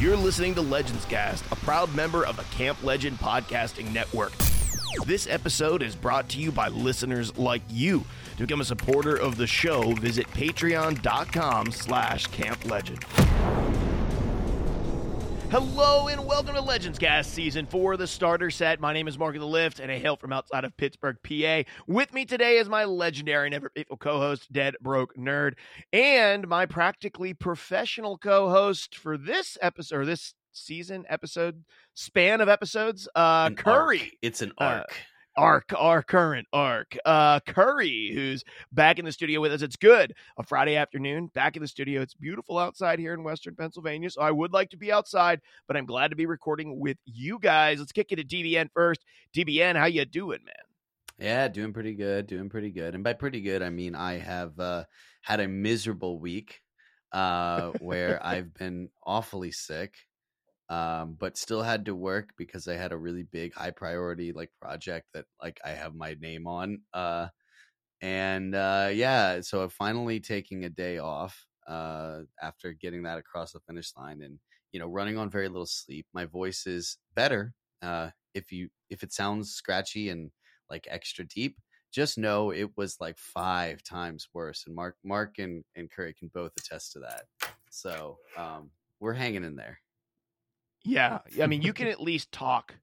You're listening to Legends Cast, a proud member of the Camp Legend Podcasting Network. This episode is brought to you by listeners like you. To become a supporter of the show, visit patreon.com slash camplegend. Hello and welcome to Legends Cast Season 4, the starter set. My name is Mark of the Lift, and I hail from outside of Pittsburgh, PA. With me today is my legendary and ever faithful co-host, Dead Broke Nerd, and my practically professional co-host for this episode, or this season episode span of episodes, uh, An Curry. arc. It's an Uh, arc. Arc, our current arc. Uh, Curry, who's back in the studio with us. It's good. A Friday afternoon, back in the studio. It's beautiful outside here in Western Pennsylvania. So I would like to be outside, but I'm glad to be recording with you guys. Let's kick it to DBN first. DBN, how you doing, man? yeah, doing pretty good. Doing pretty good. And by pretty good, I mean I have uh, had a miserable week uh, where I've been awfully sick, um, but still had to work because I had a really big, high priority like project that like I have my name on. Uh, and uh, yeah, so finally taking a day off uh, after getting that across the finish line and you know running on very little sleep. My voice is better. Uh, if you if it sounds scratchy and like extra deep, just know it was like five times worse. And Mark Mark and, and Curry can both attest to that. So um, we're hanging in there. Yeah. I mean, you can at least talk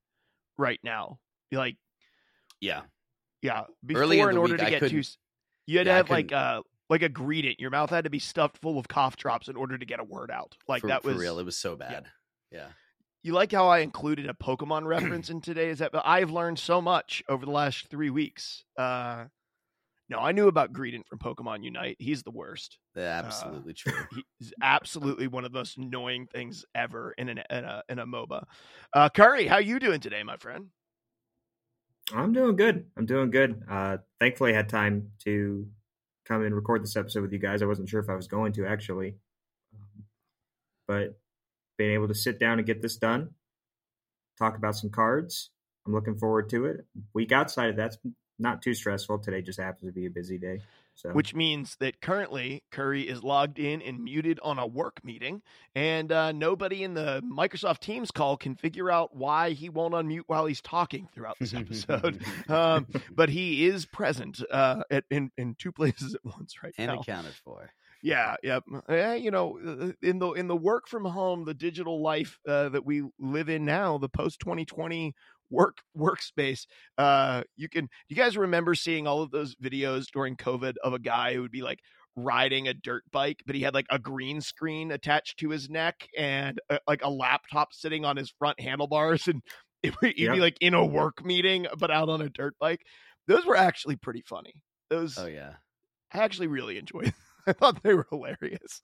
right now. Like, Yeah. yeah. Before, Early in in the order week, to get to, you had yeah, to have like couldn't- uh like a greeting. Your mouth had to be stuffed full of cough drops in order to get a word out. Like for, that for was real. It was so bad. Yeah. You like how I included a Pokemon reference in today's episode? I've learned so much over the last three weeks. Uh, no, I knew about Greedent from Pokemon Unite. He's the worst. Yeah. Absolutely true. He's absolutely one of the most annoying things ever in, an, in a in a MOBA. Uh, Curry, how you doing today, my friend? I'm doing good. I'm doing good. Uh, thankfully, I had time to come and record this episode with you guys. I wasn't sure if I was going to actually, um, but being able to sit down and get this done, talk about some cards. I'm looking forward to it. Week outside of that's not too stressful. Today just happens to be a busy day. So Which means that currently Curry is logged in and muted on a work meeting, and uh, nobody in the Microsoft Teams call can figure out why he won't unmute while he's talking throughout this episode. um, but he is present uh, at, in in two places at once right and now. accounted for. Yeah, yep. Yeah, you know, uh, in the in the work from home, the digital life uh, that we live in now, the post twenty twenty work workspace. Uh, you can. You guys remember seeing all of those videos during COVID of a guy who would be like riding a dirt bike, but he had like a green screen attached to his neck and uh like a laptop sitting on his front handlebars, and it, would- Yeah. be like in a work meeting, but out on a dirt bike. Those were actually pretty funny. Those Oh yeah. I actually really enjoyed. I thought they were hilarious.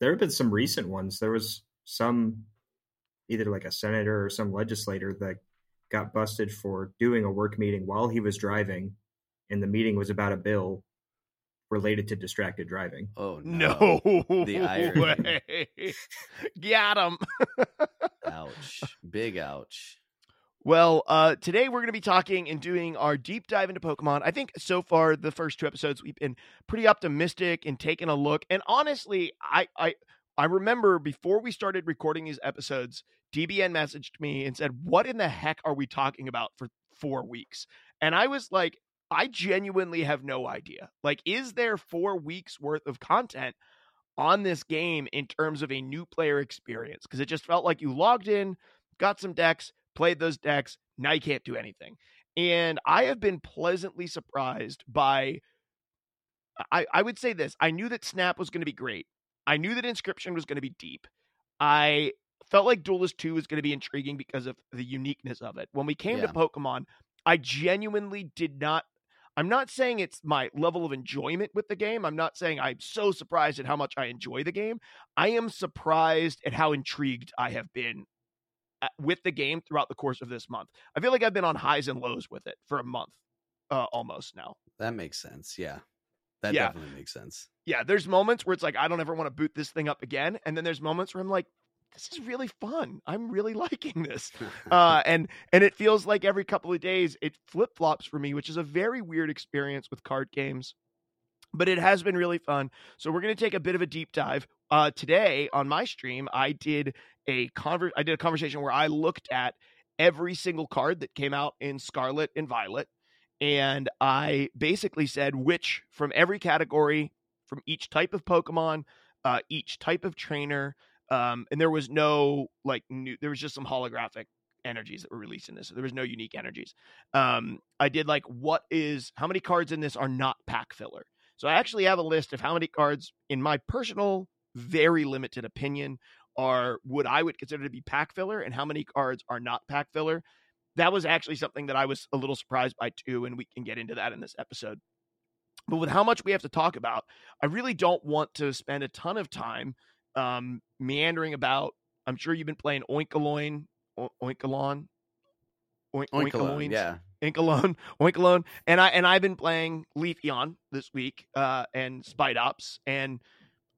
there have been some recent ones. There was some either like a senator or some legislator that got busted for doing a work meeting while he was driving, and the meeting was about a bill related to distracted driving. Oh no. No, The irony. way. Got him. Ouch. Big ouch. Well, uh, today we're going to be talking and doing our deep dive into Pokemon. I think so far the first two episodes we've been pretty optimistic and taking a look. And honestly, I I I remember before we started recording these episodes, DBN messaged me and said, "What in the heck are we talking about for four weeks?" And I was like, I genuinely have no idea. Like, is there four weeks worth of content on this game in terms of a new player experience? Because it just felt like you logged in, got some decks, played those decks, now you can't do anything. And I have been pleasantly surprised by I, I would say this. I knew that Snap was going to be great. I knew that Inscryption was going to be deep. I felt like Duelyst 2 was going to be intriguing because of the uniqueness of it. When we came Yeah. to Pokemon, I genuinely did not I'm not saying it's my level of enjoyment with the game. I'm not saying I'm so surprised at how much I enjoy the game. I am surprised at how intrigued I have been uh, with the game throughout the course of this month. I feel like I've been on highs and lows with it for a month uh, almost now. That makes sense. Yeah. That Yeah. definitely makes sense. Yeah, there's moments where it's like I don't ever want to boot this thing up again, and then there's moments where I'm like, this is really fun. I'm really liking this. Uh, and and it feels like every couple of days it flip flops for me, which is a very weird experience with card games. But it has been really fun. So we're going to take a bit of a deep dive. uh, today on my stream, I did a conver- I did a conversation where I looked at every single card that came out in Scarlet and Violet, and I basically said which from every category, from each type of Pokemon, uh, each type of trainer, um, and there was no like new. There was just some holographic energies that were released in this. So there was no unique energies. Um, I did like what is how many cards in this are not pack filler. So I actually have a list of how many cards, in my personal, very limited opinion, are what I would consider to be pack filler, and how many cards are not pack filler. That was actually something that I was a little surprised by too, and we can get into that in this episode. But with how much we have to talk about, I really don't want to spend a ton of time um, meandering about. I'm sure you've been playing Oinkologne, o- Oinkalon, Oink, Oinkalone, yeah. Oinkalone, Oinkalone, and I and I've been playing Leafeon this week, uh, and Spidops, and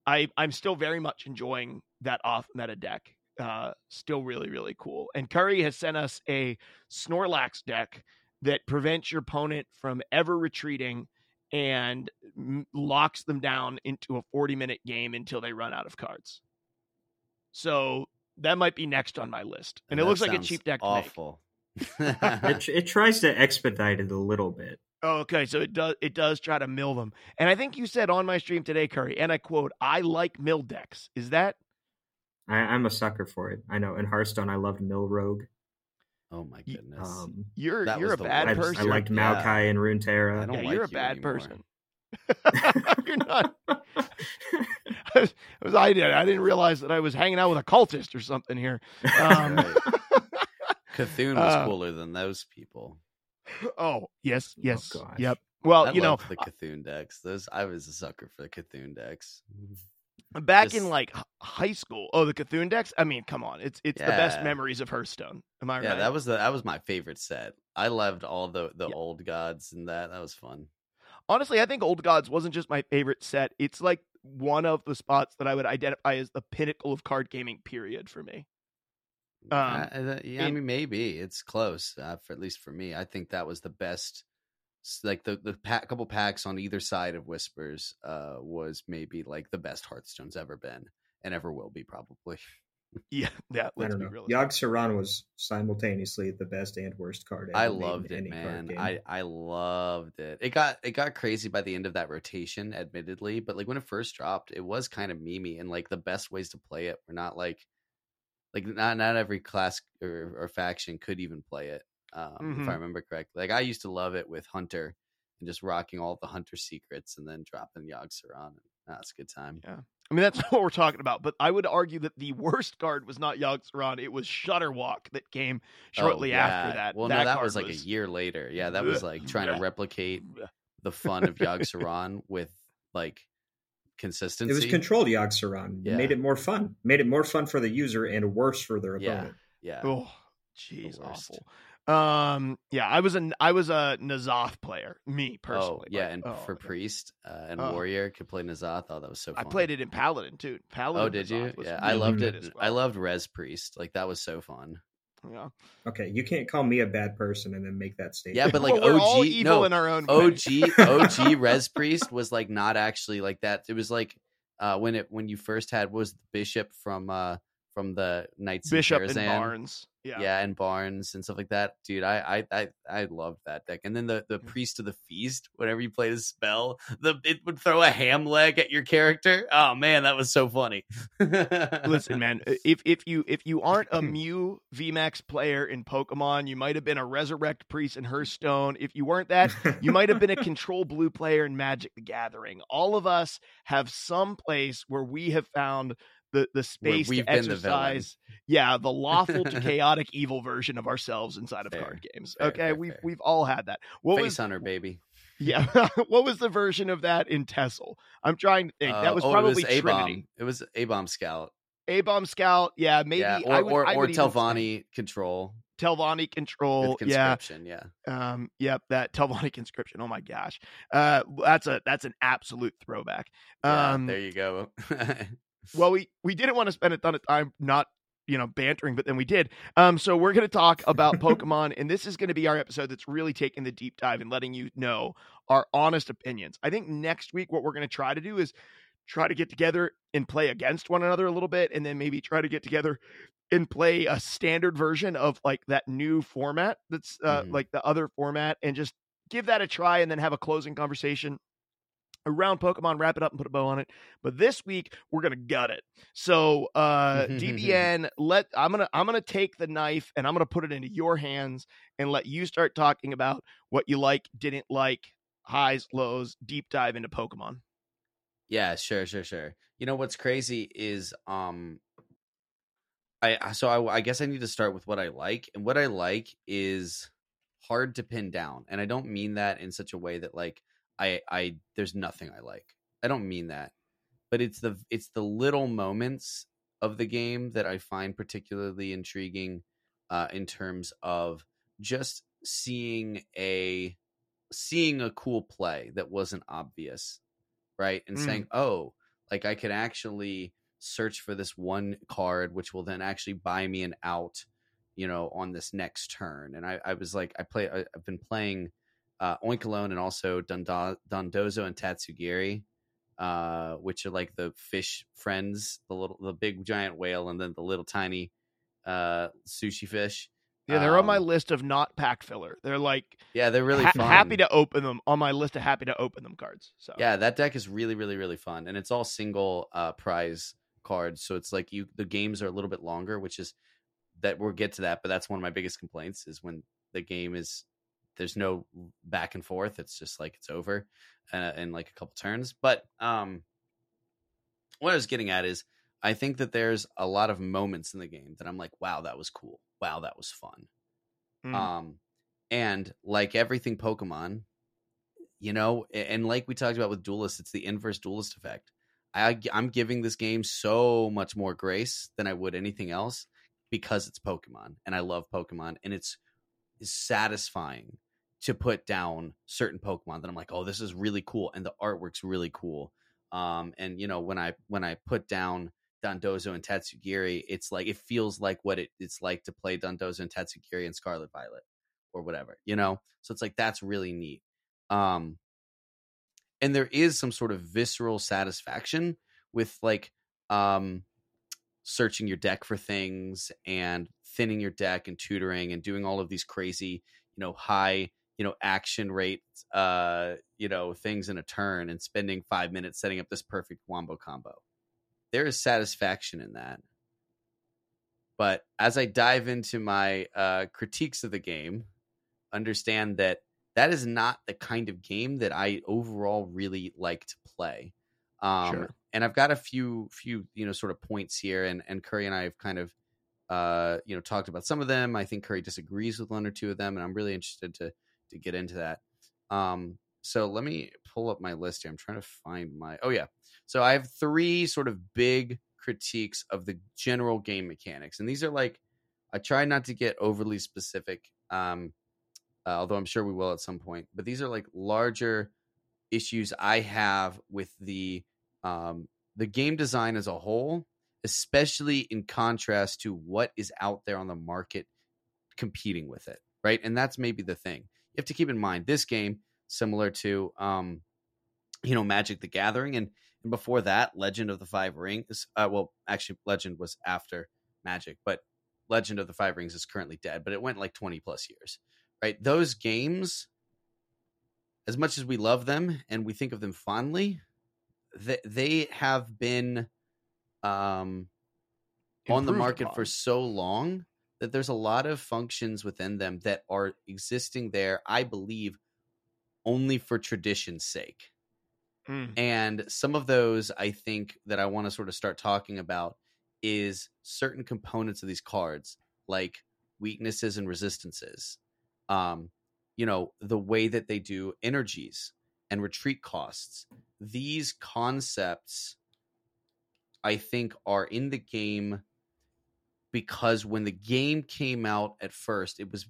I I'm still very much enjoying that off meta deck. Uh, still really really cool. And Curry has sent us a Snorlax deck that prevents your opponent from ever retreating and m- locks them down into a 40 minute game until they run out of cards. So that might be next on my list. And it looks like a cheap deck. Awful. It, it tries to expedite it a little bit. Oh, okay, so it does it does try to mill them. And I think you said on my stream today, Curry, and I quote, I like mill decks. Is that I, I'm a sucker for it. I know. In Hearthstone, I loved Mill Rogue. oh my goodness. Um, you're That you're was a the bad I, worst. I person. liked Yeah. Maokai and Runeterra. I don't yeah, like you're a you bad anymore. person. you're not. I was, I was I did. I didn't realize that I was hanging out with a cultist or something here. Um, Right. Cthulhu was Uh, cooler than those people. oh yes, yes, gosh. yep. Well, I you know, the Cthulhu decks. Those I was a sucker for the Cthulhu decks. Back in like high school. Oh, the Cthulhu decks. I mean, come on, it's it's the best memories of Hearthstone. Am I Yeah, right? that was the that was my favorite set. I loved all the the Yeah. old gods and that. That was fun. honestly, I think Old Gods wasn't just my favorite set. It's like one of the spots that I would identify as the pinnacle of card gaming. Period for me. Um, Uh, yeah, I mean, maybe it's close. Uh, for at least for me, I think that was the best. S- Like the the pa- couple packs on either side of Whispers uh, was maybe like the best Hearthstone's ever been and ever will be probably. Yeah, yeah. I Let's don't know. real. Yogg Saron was simultaneously the best and worst card. Ever I loved it, any man. I I loved it. It got it got crazy by the end of that rotation, admittedly, but like when it first dropped, it was kind of memey, and like the best ways to play it were not like like not not every class or, or faction could even play it. Um, If I Mhm. remember correctly, like I used to love it with Hunter and just rocking all the Hunter secrets and then dropping Yogg Saron. That's a good time. Yeah. I mean, that's what we're talking about. But I would argue that the worst card was not Yogg Saron. It was Shudderwock that came shortly Oh, after that. Well, no, that was like a year later. Yeah, that was like trying to replicate the fun of Yogg Saron with like consistency. it was controlled Yogg Saron. Yeah. Made it more fun. Made it more fun for the user and worse for their Yeah. opponent. Yeah. Oh, jeez, awful. Um, yeah, I was a I was a N'Zoth player, me Oh personally. yeah, Like, and oh, for okay. priest uh, and Oh. warrior could play N'Zoth. Oh, that was so. I played it in Paladin too. Paladin. Oh, did you? N'Zoth was Yeah, I loved it. as I loved Res Priest. Like that was so fun. Yeah, Okay, you can't call me a bad person and then make that statement. Yeah, but like Well, we're all OG evil no, in our own way. OG OG Res Priest was like not actually like that. It was like uh when it when you first had what was the bishop from uh from the Knights Bishop and Karazhan. Barnes. Yeah. yeah. and Barnes and stuff like that. Dude, I I I, I loved that deck. And then the the priest of the feast, whenever you played a spell, the it would throw a ham leg at your character. Oh man, that was so funny. Listen, man, if if you if you aren't a Mew VMAX player in Pokemon, you might have been a Resurrect Priest in Hearthstone. If you weren't that, you might have been a Control Blue player in Magic the Gathering. All of us have some place where we have found the the space to been the exercise. yeah, the lawful to chaotic evil version of ourselves inside of Fair, card games. fair, okay, fair, we've we've all had that. What Face was Hunter, baby. yeah? what was the version of that in Tessel? I'm trying to think. Uh, that was oh, probably it was A bomb. It was A bomb scout. A bomb scout, yeah, maybe yeah, or I would, or, or Telvanni control Telvanni control, yeah. Yeah. um, yep, that Telvanni conscription. Oh my gosh, uh, that's a that's an absolute throwback. Yeah, Um, there you go. Well, we we didn't want to spend a ton of time not you know bantering, but then we did. Um, so we're going to talk about Pokemon, and this is going to be our episode that's really taking the deep dive and letting you know our honest opinions. I think next week what we're going to try to do is try to get together and play against one another a little bit, and then maybe try to get together and play a standard version of like that new format that's uh, Mhm. like the other format, and just give that a try, and then have a closing conversation around Pokemon, wrap it up and put a bow on it. But this week we're gonna gut it. So uh DBN, let I'm gonna I'm gonna take the knife and I'm gonna put it into your hands and let you start talking about what you like, didn't like, highs, lows, deep dive into Pokemon. Yeah, sure, sure, sure. You know what's crazy is um I so I I guess I need to start with what I like and what I like is hard to pin down. And I don't mean that in such a way that like I I there's nothing I like. I don't mean that. But it's the it's the little moments of the game that I find particularly intriguing uh in terms of just seeing a seeing a cool play that wasn't obvious right and Mm. saying oh like i could actually search for this one card which will then actually buy me an out you know on this next turn and i, I was like i play I, i've been playing uh oinkalone and also dondozo and tatsugiri uh which are like the fish friends the little the big giant whale and then the little tiny uh sushi fish Yeah, they're on my Um, list of not pack filler. They're like yeah they're really ha- fun happy to open them on my list of happy to open them cards. So Yeah, that deck is really, really, really fun, and it's all single uh, prize cards. So it's like you the games are a little bit longer, which is that we'll get to that. But that's one of my biggest complaints is when the game is there's no back and forth. It's just like it's over uh, in like a couple turns. But um, what I was getting at is I think that there's a lot of moments in the game that I'm like, wow, that was cool. Wow, that was fun. Mm. Um, and like everything Pokemon, you know, and like we talked about with Duelyst, it's the inverse Duelyst effect. I, I'm giving this game so much more grace than I would anything else because it's Pokemon and I love Pokemon and it's, it's satisfying to put down certain Pokemon that I'm like, oh, this is really cool and the artwork's really cool. Um, and you know, when I when I put down Dondozo and Tatsugiri, it's like it feels like what it, it's like to play Dondozo and Tatsugiri and Scarlet Violet or whatever, you know? So it's like that's really neat. Um and there is some sort of visceral satisfaction with like um searching your deck for things and thinning your deck and tutoring and doing all of these crazy, you know, high, you know, action rate uh, you know, things in a turn and spending 5 minutes setting up this perfect wombo combo there is satisfaction in that. But as I dive into my uh, critiques of the game, understand that that is not the kind of game that I overall really like to play. Um, Sure. And I've got a few, few, you know, sort of points here, and and Curry and I have kind of, uh, you know, talked about some of them. I think Curry disagrees with one or two of them, and I'm really interested to to get into that. Um, so let me pull up my list here. I'm trying to find my. Oh yeah, so I have three sort of big critiques of the general game mechanics, and these are like I try not to get overly specific, um, uh, although I'm sure we will at some point. But these are like larger issues I have with the um, the game design as a whole, especially in contrast to what is out there on the market competing with it, right? And that's maybe the thing you have to keep in mind. This game, similar to um, you know Magic the Gathering, and and before that, Legend of the Five Rings. Uh, well, actually, Legend was after Magic, but Legend of the Five Rings is currently dead. But it went like twenty plus years, right? Those games, as much as we love them and we think of them fondly, they, they have been um, on the market upon. for so long that there's a lot of functions within them that are existing there. I believe only for tradition's sake. Mm. And some of those I think that I want to sort of start talking about is certain components of these cards, like weaknesses and resistances. Um, you know, the way that they do energies and retreat costs. These concepts I think are in the game because when the game came out at first, it was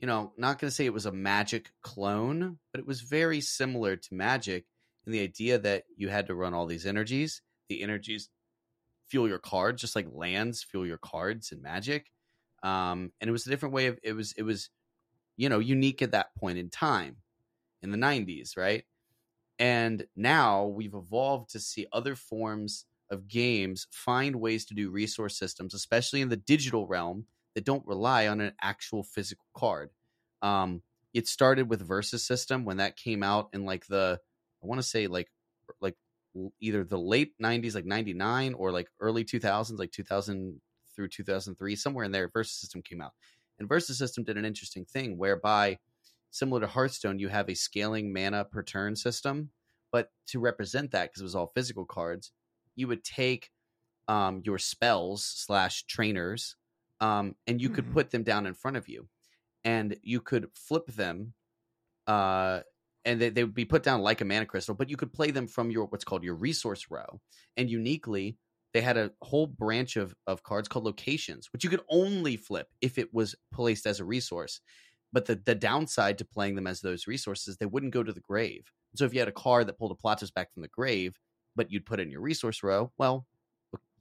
you know, not going to say it was a magic clone, but it was very similar to magic in the idea that you had to run all these energies. The energies fuel your cards, just like lands fuel your cards in magic. Um, and it was a different way of it was it was, you know, unique at that point in time in the '90s, right? And now we've evolved to see other forms of games find ways to do resource systems, especially in the digital realm, that don't rely on an actual physical card. Um, it started with Versus System when that came out in like the I want to say like like either the late 90s like 99 or like early 2000s like 2000 through 2003 somewhere in there Versus System came out. And Versus System did an interesting thing whereby similar to Hearthstone you have a scaling mana per turn system, but to represent that because it was all physical cards, you would take um, your spells slash trainers um, and you could Hmm. put them down in front of you and you could flip them uh, and they, they would be put down like a mana crystal but you could play them from your what's called your resource row and uniquely they had a whole branch of, of cards called locations which you could only flip if it was placed as a resource but the, the downside to playing them as those resources they wouldn't go to the grave so if you had a card that pulled a Platos back from the grave but you'd put it in your resource row well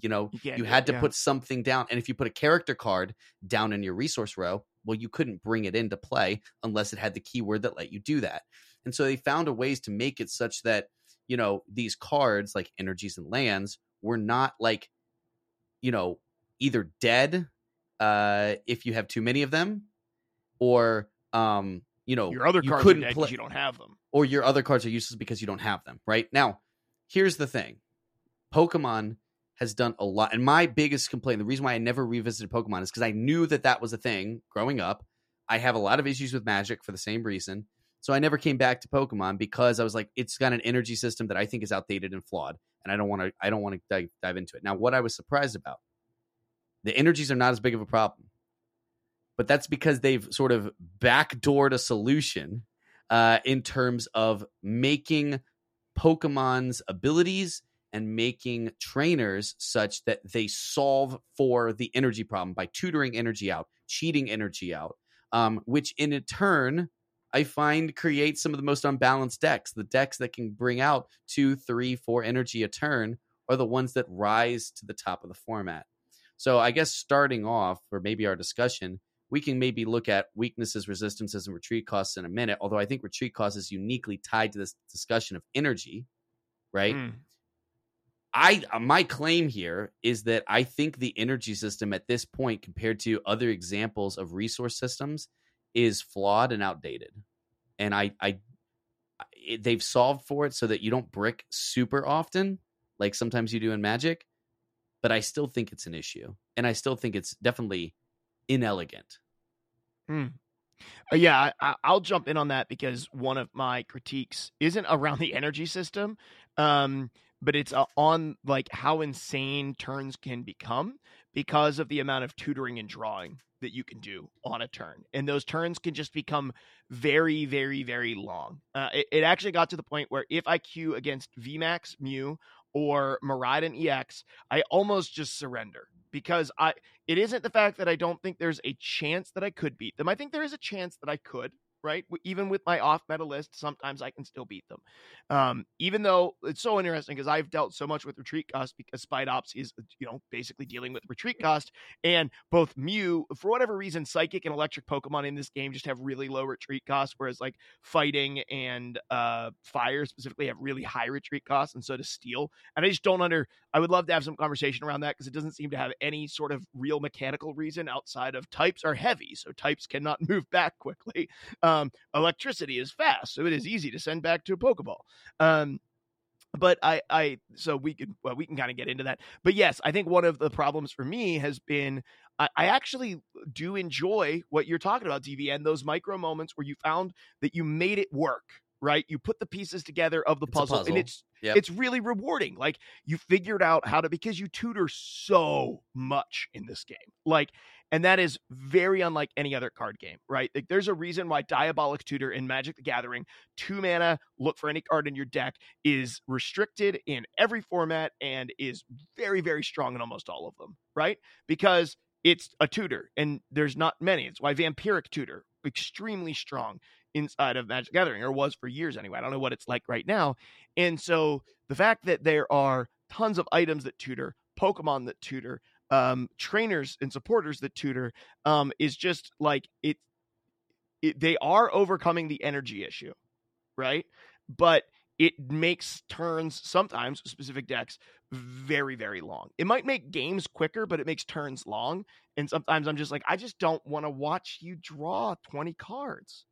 you know You you had to yeah. put something down and if you put a character card down in your resource row well you couldn't bring it into play unless it had the keyword that let you do that and so they found a ways to make it such that you know these cards like energies and lands were not like you know either dead uh if you have too many of them or um you know Your other you cards couldn't play you don't have them. or your other cards are useless because you don't have them, right? Now, here's the thing Pokemon has done a lot. And my biggest complaint, the reason why I never revisited Pokemon is because I knew that that was a thing growing up. I have a lot of issues with Magic for the same reason. So I never came back to Pokemon because I was like, it's got an energy system that I think is outdated and flawed, and I don't want to. I don't want to dive, into it. Now, what I was surprised about, the energies are not as big of a problem, but that's because they've sort of backdoored a solution uh, in terms of making Pokemon's abilities and making trainers such that they solve for the energy problem by tutoring energy out, cheating energy out, um, which in a turn I find creates some of the most unbalanced decks. The decks that can bring out two, three, four energy a turn are the ones that rise to the top of the format. So I guess starting off, or maybe our discussion, we can maybe look at weaknesses, resistances, and retreat costs in a minute. Although I think retreat cost is uniquely tied to this discussion of energy, right? Mm. I uh, my claim here is that I think the energy system at this point, compared to other examples of resource systems, is flawed and outdated. And I, I, it, they've solved for it so that you don't brick super often, like sometimes you do in Magic. But I still think it's an issue, and I still think it's definitely inelegant. Uh, yeah, I- I, I'll jump in on that because one of my critiques isn't around the energy system, um, but it's uh, on like how insane turns can become because of the amount of tutoring and drawing that you can do on a turn, and those turns can just become very, very, very long. Uh, it, it actually got to the point where if I queue against VMAX Mew or Miraidon EX, I almost just surrender because I it isn't the fact that I don't think there's a chance that I could beat them. I think there is a chance that I could, right? Even with my off meta list, sometimes I can still beat them. Um, even though it's so interesting because I've dealt so much with retreat cost because Spidops is, you know, basically dealing with retreat cost. And both Mew, for whatever reason, Psychic and Electric Pokemon in this game just have really low retreat costs, whereas like Fighting and uh, Fire specifically have really high retreat costs, and so does Steel. And I just don't under. I would love to have some conversation around that because it doesn't seem to have any sort of real mechanical reason outside of types are heavy, so types cannot move back quickly. Um, electricity is fast, so it is easy to send back to a Pokeball. Um, but I, I, so we could, well, we can kind of get into that. But yes, I think one of the problems for me has been I, I actually do enjoy what you're talking about, DV, and those micro moments where you found that you made it work. Right, you put the pieces together of the puzzle, puzzle. and it's Yep. it's really rewarding. Like you figured out how to because you tutor so much in this game. Like and that is very unlike any other card game, right? Like there's a reason why Diabolic Tutor in Magic the Gathering, two mana, look for any card in your deck, is restricted in every format and is very, very strong in almost all of them, right? Because it's a tutor and there's not many. It's why Vampiric Tutor, extremely strong inside of Magic the Gathering, or was for years anyway. I don't know what it's like right now. And so the fact that there are tons of items that tutor, Pokemon that tutor, um, trainers and supporters that tutor, um, is just like it, it. They are overcoming the energy issue, right? But it makes turns sometimes specific decks very very long. It might make games quicker, but it makes turns long. And sometimes I'm just like, I just don't want to watch you draw 20 cards.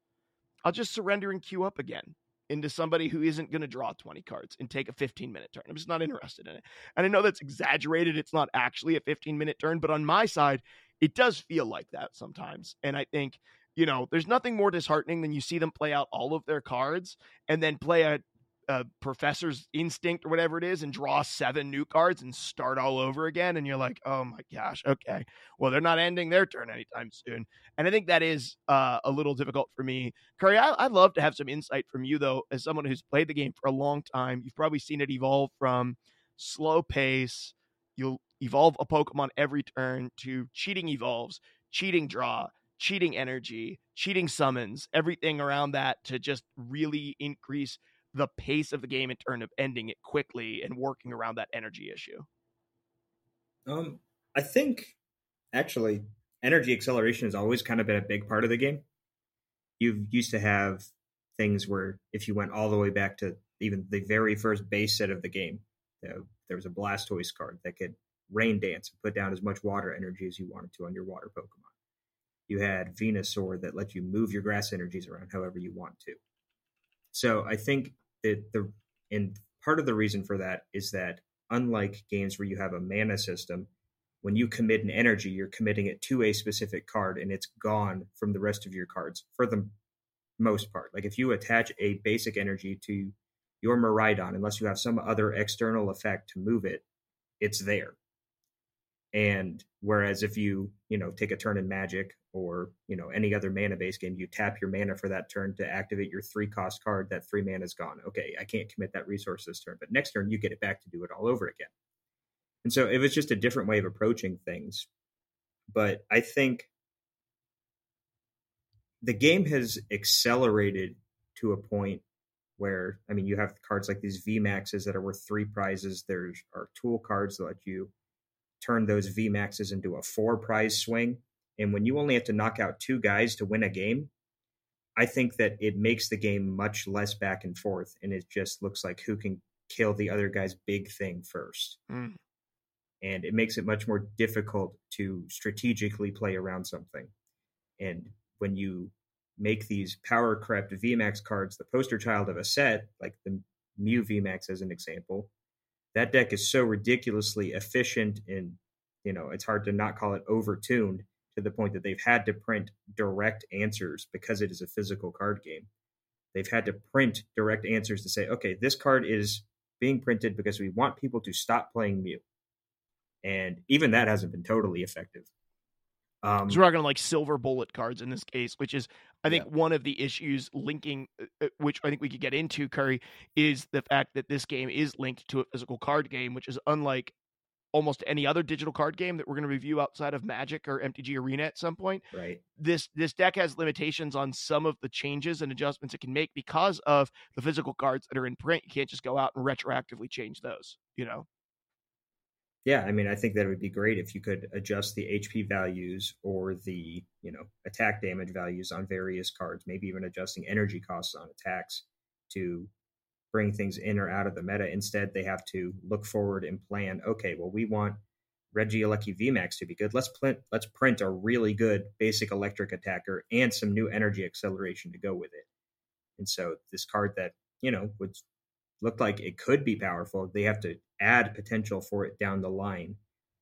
I'll just surrender and queue up again into somebody who isn't going to draw 20 cards and take a 15 minute turn. I'm just not interested in it. And I know that's exaggerated. It's not actually a 15 minute turn, but on my side, it does feel like that sometimes. And I think, you know, there's nothing more disheartening than you see them play out all of their cards and then play a a professor's instinct or whatever it is and draw seven new cards and start all over again and you're like oh my gosh okay. Well they're not ending their turn anytime soon. And i think that is uh, a little difficult for me. Curry I, would love to have some insight from you though as someone who's played the game for a long time. You've probably seen it evolve from slow pace you'll evolve a pokemon every turn to cheating evolves cheating draw cheating energy cheating summons everything around that to just really increase the pace of the game in terms of ending it quickly and working around that energy issue? Um, I think actually energy acceleration has always kind of been a big part of the game. You've used to have things where if you went all the way back to even the very first base set of the game, there was a Blastoise card that could rain dance and put down as much water energy as you wanted to on your water Pokemon. You had Venusaur that let you move your grass energies around however you want to. So I think the the and part of the reason for that is that unlike games where you have a mana system, when you commit an energy, you're committing it to a specific card and it's gone from the rest of your cards for the most part. Like if you attach a basic energy to your Miraidon, unless you have some other external effect to move it, it's there. And whereas if you, you know, take a turn in Magic or, you know, any other mana based game, you tap your mana for that turn to activate your three cost card, that three mana is gone. Okay, I can't commit that resource this turn, but next turn you get it back to do it all over again. And so it was just a different way of approaching things. But I think the game has accelerated to a point where I mean you have cards like these V Maxes that are worth three prizes. There are tool cards that let you turn those V maxes into a four prize swing. And when you only have to knock out two guys to win a game, I think that it makes the game much less back and forth. And it just looks like who can kill the other guy's big thing first. Mm. And it makes it much more difficult to strategically play around something. And when you make these power crept VMAX cards the poster child of a set, like the Mew VMAX as an example, that deck is so ridiculously efficient and you know it's hard to not call it overtuned to the point that they've had to print direct answers because it is a physical card game. They've had to print direct answers to say okay this card is being printed because we want people to stop playing mew. And even that hasn't been totally effective. Um, so we're talking like silver bullet cards in this case, which is, I think, yeah. one of the issues linking, uh, uh, which I think we could get into, Curry, is the fact that this game is linked to a physical card game, which is unlike almost any other digital card game that we're going to review outside of Magic or MTG Arena at some point. Right. This this deck has limitations on some of the changes and adjustments it can make because of the physical cards that are in print. You can't just go out and retroactively change those. You know. Yeah, I mean, I think that would be great if you could adjust the HP values or the, you know, attack damage values on various cards, maybe even adjusting energy costs on attacks to bring things in or out of the meta. Instead, they have to look forward and plan, okay, well, we want Regieleki VMAX to be good. Let's print let's print a really good basic electric attacker and some new energy acceleration to go with it. And so this card that, you know, would look like it could be powerful, they have to add potential for it down the line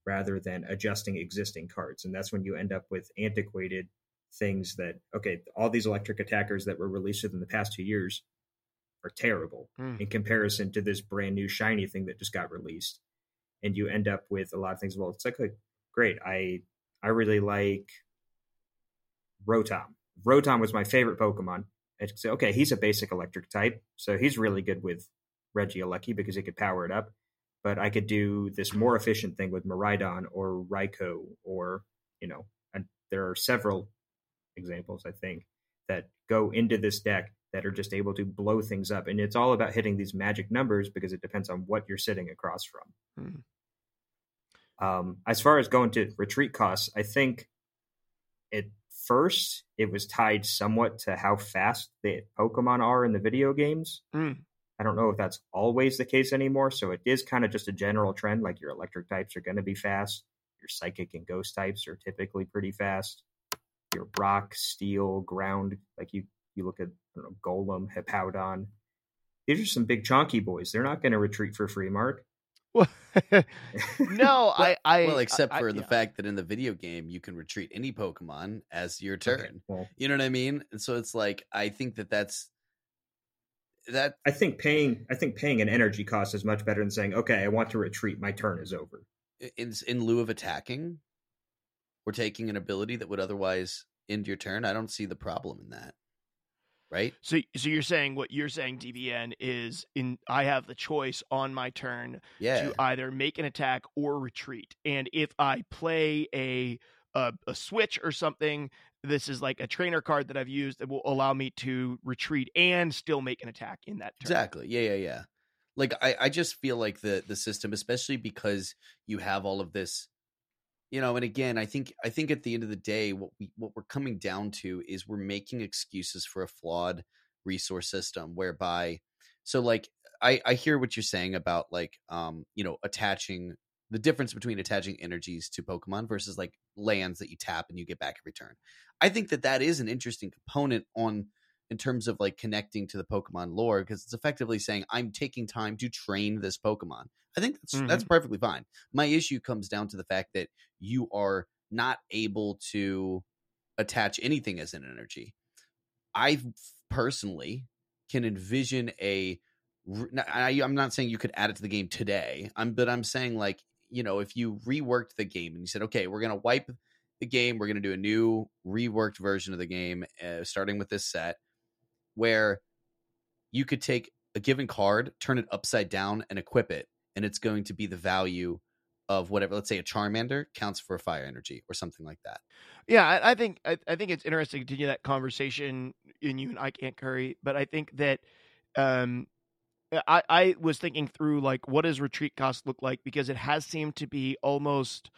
rather than adjusting existing cards. And that's when you end up with antiquated things that, okay, all these electric attackers that were released within the past two years are terrible mm. in comparison to this brand new shiny thing that just got released. And you end up with a lot of things. Well, it's like, great. I I really like Rotom. Rotom was my favorite Pokemon. I say, okay, he's a basic electric type, so he's really good with Reggie Regieleki because he could power it up but I could do this more efficient thing with Miraidon or Raikou or you know, and there are several examples I think that go into this deck that are just able to blow things up, and it's all about hitting these magic numbers because it depends on what you're sitting across from. Mm-hmm. Um, as far as going to retreat costs, I think at first it was tied somewhat to how fast the Pokemon are in the video games. Mm. I don't know if that's always the case anymore. So it is kind of just a general trend. Like your electric types are going to be fast. Your psychic and ghost types are typically pretty fast. Your rock, steel, ground, like you you look at know, Golem, Hippowdon. These are some big chonky boys. They're not going to retreat for free, Mark. Well, no, well, I, I, well, except I, for I, the yeah. fact that in the video game you can retreat any Pokemon as your turn. Okay, well, You know what I mean? And so it's like I think that that's that. I think paying I think paying an energy cost is much better than saying, okay, I want to retreat. My turn is over. in in lieu of attacking or taking an ability that would otherwise end your turn, I don't see the problem in that. Right? So, so you're saying what you're saying, DBN is in. I have the choice on my turn Yeah. to either make an attack or retreat, and if I play a, a a switch or something, this is like a trainer card that I've used that will allow me to retreat and still make an attack in that turn. Exactly. Yeah, yeah, yeah. Like I, I just feel like the the system, especially because you have all of this, you know, and again, I think I think at the end of the day, what we what we're coming down to is we're making excuses for a flawed resource system whereby so like I, I hear what you're saying about like um, you know, attaching the difference between attaching energies to Pokemon versus like lands that you tap and you get back every return I think that that is an interesting component on in terms of like connecting to the Pokemon lore because it's effectively saying I'm taking time to train this Pokemon. I think that's that's perfectly fine. My issue comes down to the fact that you are not able to attach anything as an energy. I personally can envision a I, am not saying you could add it to the game today. I'm but I'm saying like, you know, if you reworked the game and you said, "Okay, we're going to wipe the game, we're going to do a new reworked version of the game uh, starting with this set where you could take a given card, turn it upside down, and equip it, and it's going to be the value of whatever. Let's say a Charmander counts for a fire energy or something like that. Yeah, I, I think I, I think it's interesting to continue that conversation in you and I can't curry, but I think that um I, I was thinking through like what does retreat cost look like because it has seemed to be almost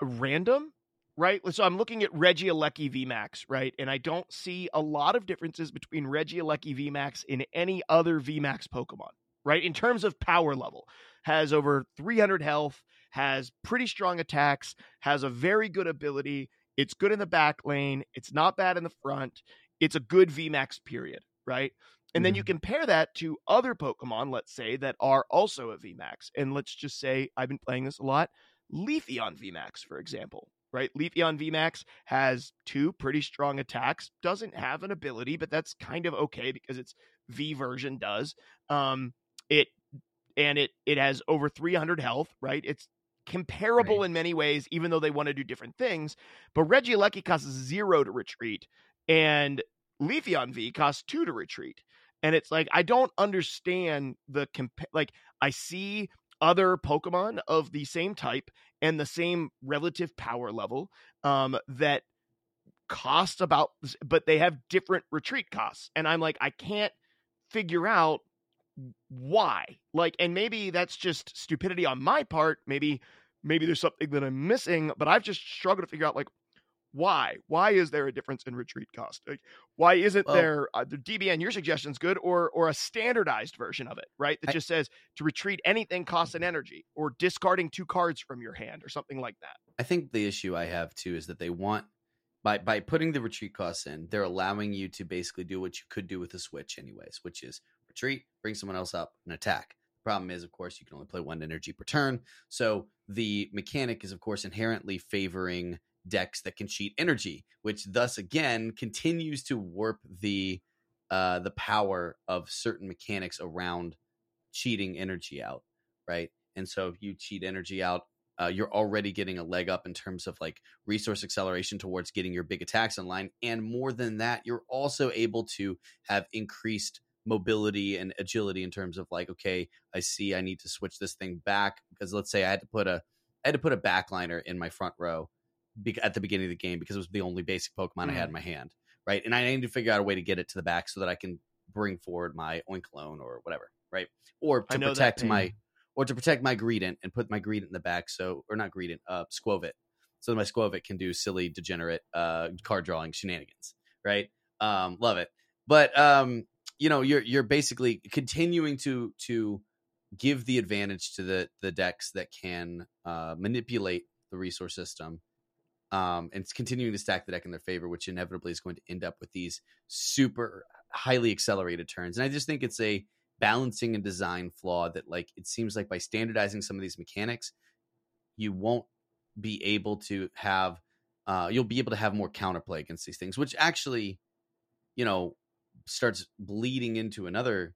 random, right? So I'm looking at Regieleki VMAX, right? And I don't see a lot of differences between Regieleki VMAX and any other VMAX Pokemon, right? In terms of power level, has over 300 health, has pretty strong attacks, has a very good ability. It's good in the back lane. It's not bad in the front. It's a good VMAX period, right? And then you mm-hmm. compare that to other Pokemon, let's say, that are also a VMAX. And let's just say I've been playing this a lot. Leafeon VMAX, for example, right? Leafeon VMAX has two pretty strong attacks, doesn't have an ability, but that's kind of okay because its V version does. Um, it and it it has over 300 health, right? It's comparable Right. in many ways, even though they want to do different things. But Reggie Regieleki costs zero to retreat, and Leafeon V costs two to retreat. And it's like I don't understand the comp- like I see other Pokemon of the same type and the same relative power level um, that cost about, but they have different retreat costs, and I'm like I can't figure out why. Like, and maybe that's just stupidity on my part. Maybe maybe there's something that I'm missing, but I've just struggled to figure out like why why is there a difference in retreat cost like why isn't Well- there uh, the dbn your suggestion's good or or a standardized version of it right that I- just says to retreat anything costs an energy or discarding two cards from your hand or something like that I think the issue I have too is that they want by by putting the retreat costs in, they're allowing you to basically do what you could do with a switch anyways, which is retreat, bring someone else up, and attack. The problem is, of course, you can only play one energy per turn. So the mechanic is, of course, inherently favoring decks that can cheat energy, which thus again continues to warp the uh the power of certain mechanics around cheating energy out, right? And so if you cheat energy out, uh, you're already getting a leg up in terms of like resource acceleration towards getting your big attacks online. And more than that, you're also able to have increased mobility and agility in terms of like, okay, I see I need to switch this thing back because let's say I had to put a I had to put a backliner in my front row be- at the beginning of the game because it was the only basic Pokemon I had in my hand, right? And I need to figure out a way to get it to the back so that I can bring forward my Oinkologne or whatever, right? Or to protect my or to protect my Greedent and put my Greedent in the back, so or not Greedent, uh, Skwovet, so that my Skwovet can do silly, degenerate uh, card drawing shenanigans, right? Um, love it, but um, you know you're you're basically continuing to to give the advantage to the the decks that can uh, manipulate the resource system um, and it's continuing to stack the deck in their favor, which inevitably is going to end up with these super highly accelerated turns. And I just think it's a balancing and design flaw that, like, it seems like by standardizing some of these mechanics, you won't be able to have, uh, you'll be able to have more counterplay against these things, which actually, you know, starts bleeding into another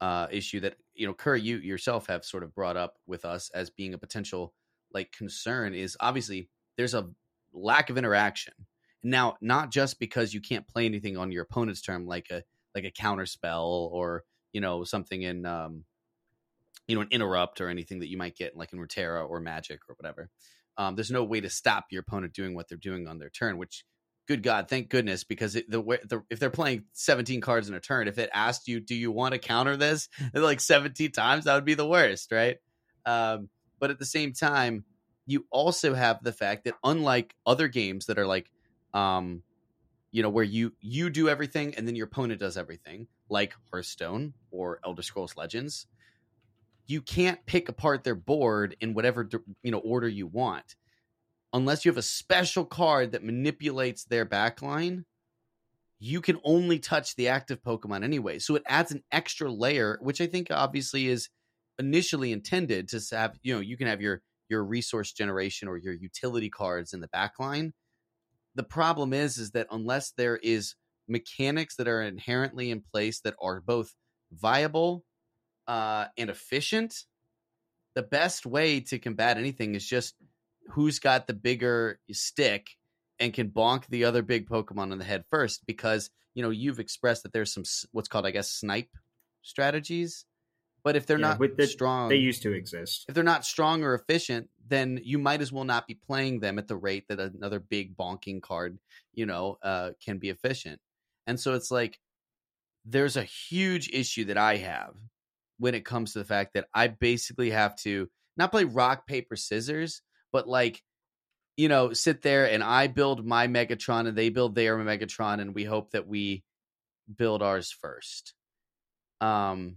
uh, issue that you know, Curry, you yourself have sort of brought up with us as being a potential like concern is obviously there's a lack of interaction. Now, not just because you can't play anything on your opponent's turn, like a like a counter spell or you know something in um, you know an interrupt or anything that you might get like in Runeterra or Magic or whatever. Um, there's no way to stop your opponent doing what they're doing on their turn. Which, good God, thank goodness, because it, the, the if they're playing 17 cards in a turn, if it asked you, do you want to counter this like 17 times, that would be the worst, right? Um, but at the same time, you also have the fact that unlike other games that are like um you know where you you do everything and then your opponent does everything like hearthstone or elder scrolls legends you can't pick apart their board in whatever you know order you want. Unless you have a special card that manipulates their backline you can only touch the active pokemon anyway. So it adds an extra layer which i think obviously is initially intended to have you know you can have your your resource generation or your utility cards in the back line. The problem is is that unless there is mechanics that are inherently in place that are both viable uh, and efficient, the best way to combat anything is just who's got the bigger stick and can bonk the other big Pokemon in the head first. Because you know you've expressed that there's some what's called, I guess, snipe strategies but if they're yeah, not the, strong, they used to exist. If they're not strong or efficient, then you might as well not be playing them at the rate that another big bonking card, you know, uh, can be efficient. And so it's like there's a huge issue that I have when it comes to the fact that I basically have to not play rock paper scissors, but like you know, sit there and I build my Megatron and they build their Megatron and we hope that we build ours first. Um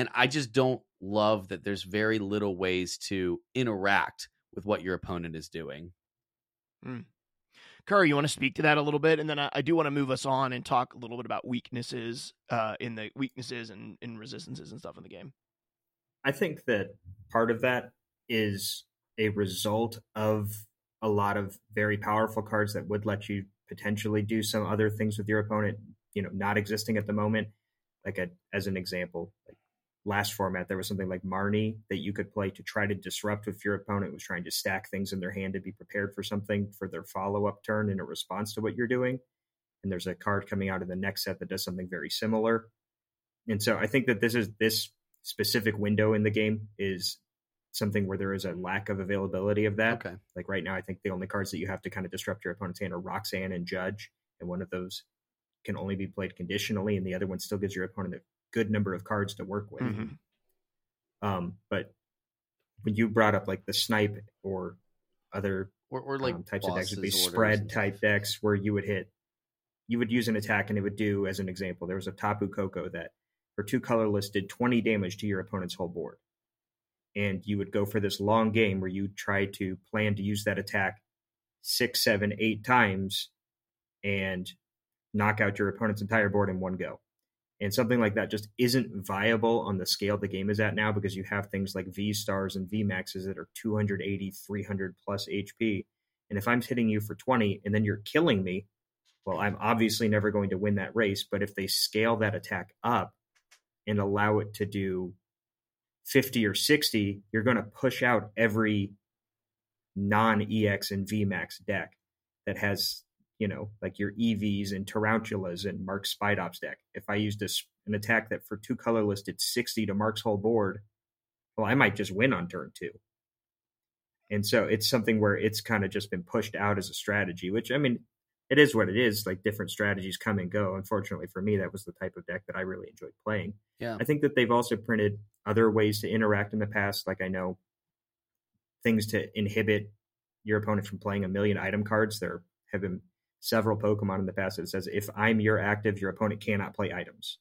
and I just don't love that there's very little ways to interact with what your opponent is doing. Mm. Curry, you want to speak to that a little bit, and then I, I, do want to move us on and talk a little bit about weaknesses uh, in the weaknesses and, and resistances and stuff in the game. I think that part of that is a result of a lot of very powerful cards that would let you potentially do some other things with your opponent, you know, not existing at the moment. Like a, as an example, like last format, there was something like Marnie that you could play to try to disrupt if your opponent was trying to stack things in their hand to be prepared for something for their follow up turn in a response to what you're doing. And there's a card coming out of the next set that does something very similar. And so I think that this is this specific window in the game is something where there is a lack of availability of that. Okay. Like right now, I think the only cards that you have to kind of disrupt your opponent's hand are Roxanne and Judge, and one of those can only be played conditionally, and the other one still gives your opponent a good number of cards to work with. Mm-hmm. Um, but when you brought up like the snipe or other or, or like um, types of decks would be spread type decks where you would hit you would use an attack and it would do as an example there was a tapu koko that for two colorless did 20 damage to your opponent's whole board and you would go for this long game where you try to plan to use that attack six seven eight times and knock out your opponent's entire board in one go and something like that just isn't viable on the scale the game is at now because you have things like V stars and V maxes that are 280, 300 plus HP. And if I'm hitting you for 20 and then you're killing me, well, I'm obviously never going to win that race. But if they scale that attack up and allow it to do 50 or 60, you're going to push out every non EX and V max deck that has you know, like your Eevees and Tarountulas and Mark's Spidops deck. If I used a, an attack that for two colorless did 60 to Mark's whole board, well, I might just win on turn two. And so it's something where it's kind of just been pushed out as a strategy, which I mean, it is what it is. Like different strategies come and go. Unfortunately for me, that was the type of deck that I really enjoyed playing. Yeah. I think that they've also printed other ways to interact in the past. Like I know things to inhibit your opponent from playing a million item cards. There have been several Pokemon in the past that says if I'm your active, your opponent cannot play items.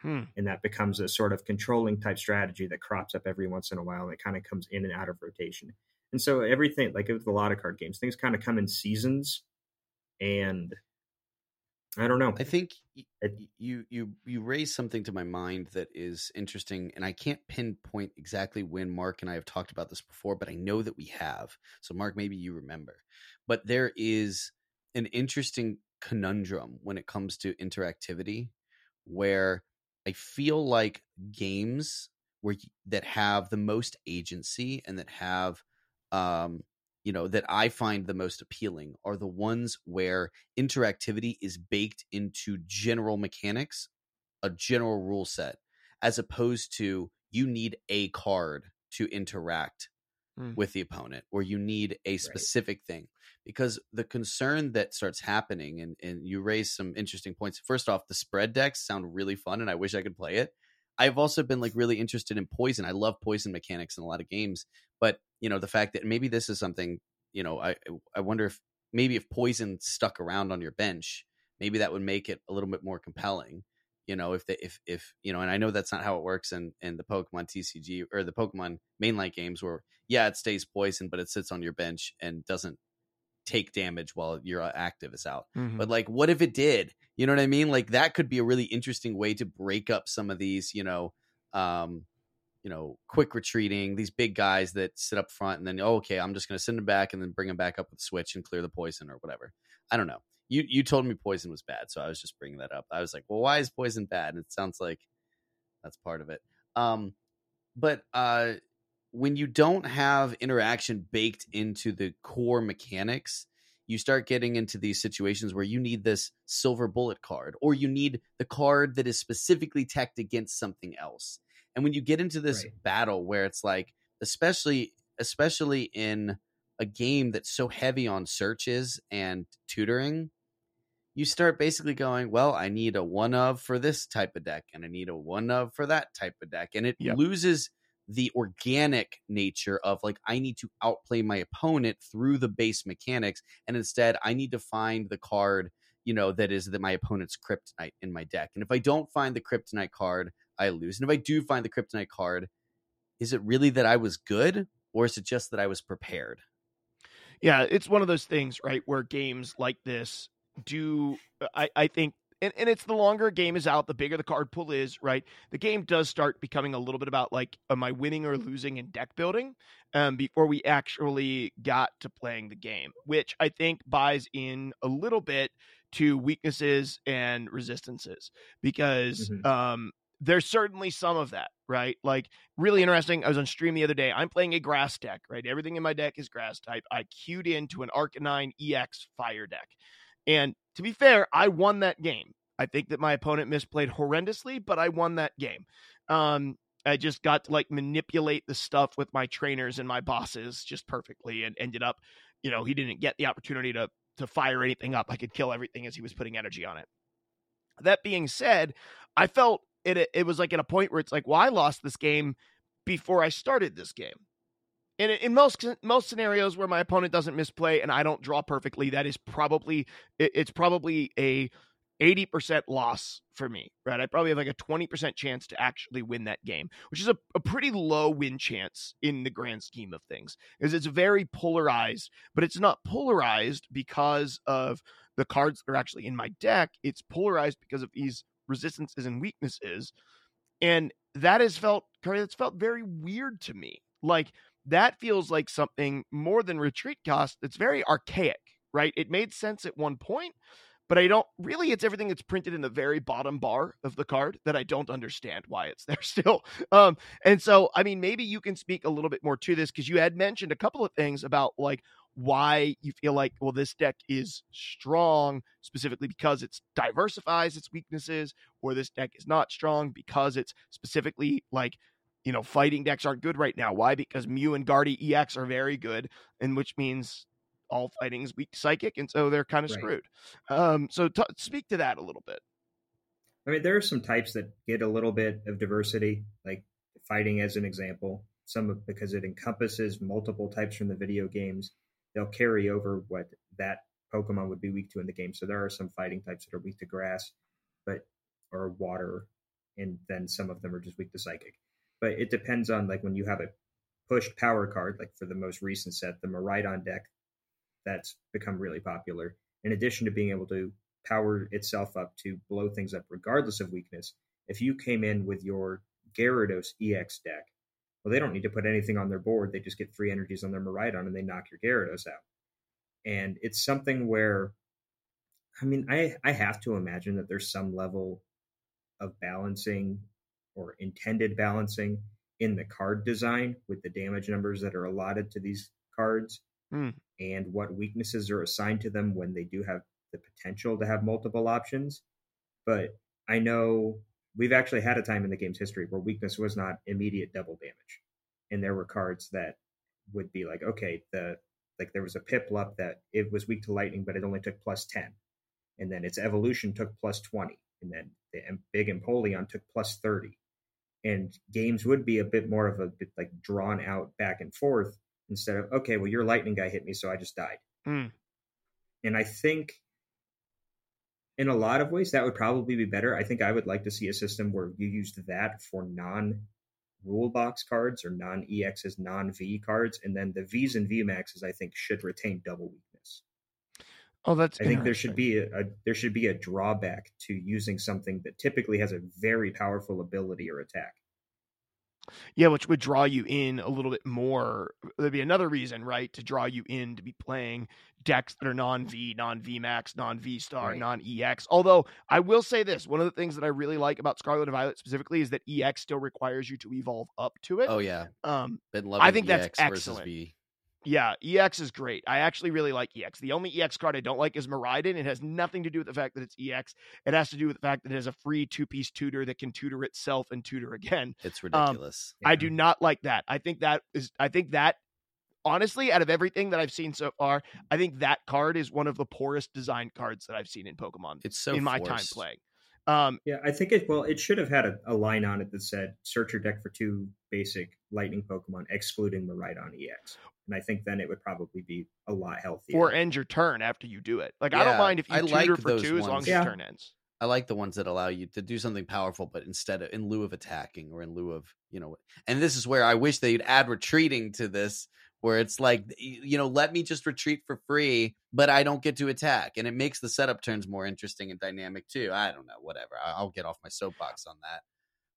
Hmm. and that becomes a sort of controlling type strategy that crops up every once in a while and it kind of comes in and out of rotation. And so everything, like with a lot of card games, things kind of come in seasons, and I don't know. I think It- you you you raise something to my mind that is interesting, and I can't pinpoint exactly when Mark and I have talked about this before, but I know that we have. So, Mark, maybe you remember, but there is an interesting conundrum when it comes to interactivity, where I feel like games where that have the most agency and that have um you know that I find the most appealing are the ones where interactivity is baked into general mechanics, a general rule set, as opposed to you need a card to interact Hmm. with the opponent or you need a specific thing. Because the concern that starts happening, and, and you raise some interesting points. First off, the spread decks sound really fun, and I wish I could play it. I've also been like really interested in poison. I love poison mechanics in a lot of games, but you know the fact that maybe this is something you know I I wonder if maybe if poison stuck around on your bench, maybe that would make it a little bit more compelling. You know, if they if if you know, and I know that's not how it works in in the Pokemon TCG or the Pokemon mainline games, where yeah, it stays poison, but it sits on your bench and doesn't take damage while your uh, active is out. Mhm. But like, what if it did? You know what I mean? Like that could be a really interesting way to break up some of these, you know, um, you know, quick retreating these big guys that sit up front and then oh, okay, I'm just going to send them back and then bring them back up with switch and clear the poison or whatever. I don't know. You you told me poison was bad, so I was just bringing that up. I was like, well, why is poison bad? And it sounds like that's part of it. Um, but uh, when you don't have interaction baked into the core mechanics, you start getting into these situations where you need this silver bullet card or you need the card that is specifically teched against something else. And when you get into this Right. battle where it's like especially especially in a game that's so heavy on searches and tutoring, you start basically going, well, I need a one of for this type of deck and I need a one of for that type of deck. And it Yep. loses the organic nature of like I need to outplay my opponent through the base mechanics, and instead I need to find the card you know that is that my opponent's kryptonite in my deck. And if I don't find the kryptonite card, I lose. And if I do find the kryptonite card, is it really that I was good, or is it just that I was prepared? yeah it's one of those things right where games like this do i i think and, and it's the longer a game is out the bigger the card pool is right the game does start becoming a little bit about like am i winning or losing in deck building um, before we actually got to playing the game which i think buys in a little bit to weaknesses and resistances because Mhm. um there's certainly some of that, right? Like really interesting. I was on stream the other day. I'm playing a grass deck, right? Everything in my deck is grass type. I queued into an Arcanine EX fire deck. And to be fair, I won that game. I think that my opponent misplayed horrendously, but I won that game. Um, I just got to like manipulate the stuff with my trainers and my bosses just perfectly and ended up, you know, he didn't get the opportunity to to fire anything up. I could kill everything as he was putting energy on it. That being said, I felt it it was like at a point where it's like, well, I lost this game before I started this game. And in most most scenarios where my opponent doesn't misplay and I don't draw perfectly, that is probably it, it's probably a 80% loss for me, right? I probably have like a 20% chance to actually win that game, which is a, a pretty low win chance in the grand scheme of things. Because it's very polarized, but it's not polarized because of the cards that are actually in my deck. It's polarized because of these resistances and weaknesses. And that has felt that's felt very weird to me. Like that feels like something more than retreat cost that's very archaic, right? It made sense at one point, but I don't really it's everything that's printed in the very bottom bar of the card that I don't understand why it's there still. Um and so I mean maybe you can speak a little bit more to this because you had mentioned a couple of things about like why you feel like well this deck is strong specifically because it diversifies its weaknesses or this deck is not strong because it's specifically like you know fighting decks aren't good right now why because mew and guardy ex are very good and which means all fighting is weak psychic and so they're kind of Right. screwed um so t- speak to that a little bit I mean, there are some types that get a little bit of diversity, like fighting as an example. Some of, because it encompasses multiple types from the video games, they'll carry over what that Pokemon would be weak to in the game. So there are some fighting types that are weak to grass, but or water, and then some of them are just weak to psychic. But it depends on like when you have a pushed power card, like for the most recent set, the Miraidon deck, that's become really popular. In addition to being able to power itself up to blow things up regardless of weakness, if you came in with your Gyarados EX deck, well, they don't need to put anything on their board. They just get three energies on their Miraidon and they knock your Gyarados out. And it's something where, I mean, I, I have to imagine that there's some level of balancing or intended balancing in the card design with the damage numbers that are allotted to these cards Mm. and what weaknesses are assigned to them when they do have the potential to have multiple options. But I know we've actually had a time in the game's history where weakness was not immediate double damage. And there were cards that would be like, okay, the like there was a Piplup that it was weak to lightning, but it only took plus 10. And then its evolution took plus 20. And then the big Empoleon took plus 30. And games would be a bit more of a bit like drawn out back and forth instead of, okay, well, your lightning guy hit me, so I just died. Mm. And I think in a lot of ways that would probably be better. I think I would like to see a system where you used that for non rule box cards or non EXs, non V cards, and then the Vs and V maxes I think should retain double weakness. Oh, that's I think there should be a, a there should be a drawback to using something that typically has a very powerful ability or attack. Yeah, which would draw you in a little bit more. There'd be another reason, right, to draw you in to be playing decks that are non V, non V Max, non V Star, Right. non EX. Although I will say this one of the things that I really like about Scarlet and Violet specifically is that EX still requires you to evolve up to it. Oh yeah, Um, been loving think that's EX versus excellent. V. yeah, EX is great. I actually really like EX. The only EX card I don't like is Miraidon. It has nothing to do with the fact that it's EX. It has to do with the fact that it has a free two piece tutor that can tutor itself and tutor again. It's ridiculous. I Yeah. do not like that. I think that is I think that honestly out of everything that I've seen so far, I think that card is one of the poorest designed cards that I've seen in Pokemon it's so in my time playing. Um Yeah, I think it. Well, it should have had a, a line on it that said "Search your deck for two basic Lightning Pokemon, excluding Miraidon EX," and I think then it would probably be a lot healthier. or end your turn after you do it. Like I don't mind if you I tutor like for those two as long as Yeah. your turn ends. I like the ones that allow you to do something powerful, but instead of in lieu of attacking or in lieu of you know, and this is where I wish they'd add retreating to this, where it's like you know, let me just retreat for free, but I don't get to attack, and it makes the setup turns more interesting and dynamic too. I don't know, whatever. I'll get off my soapbox on that.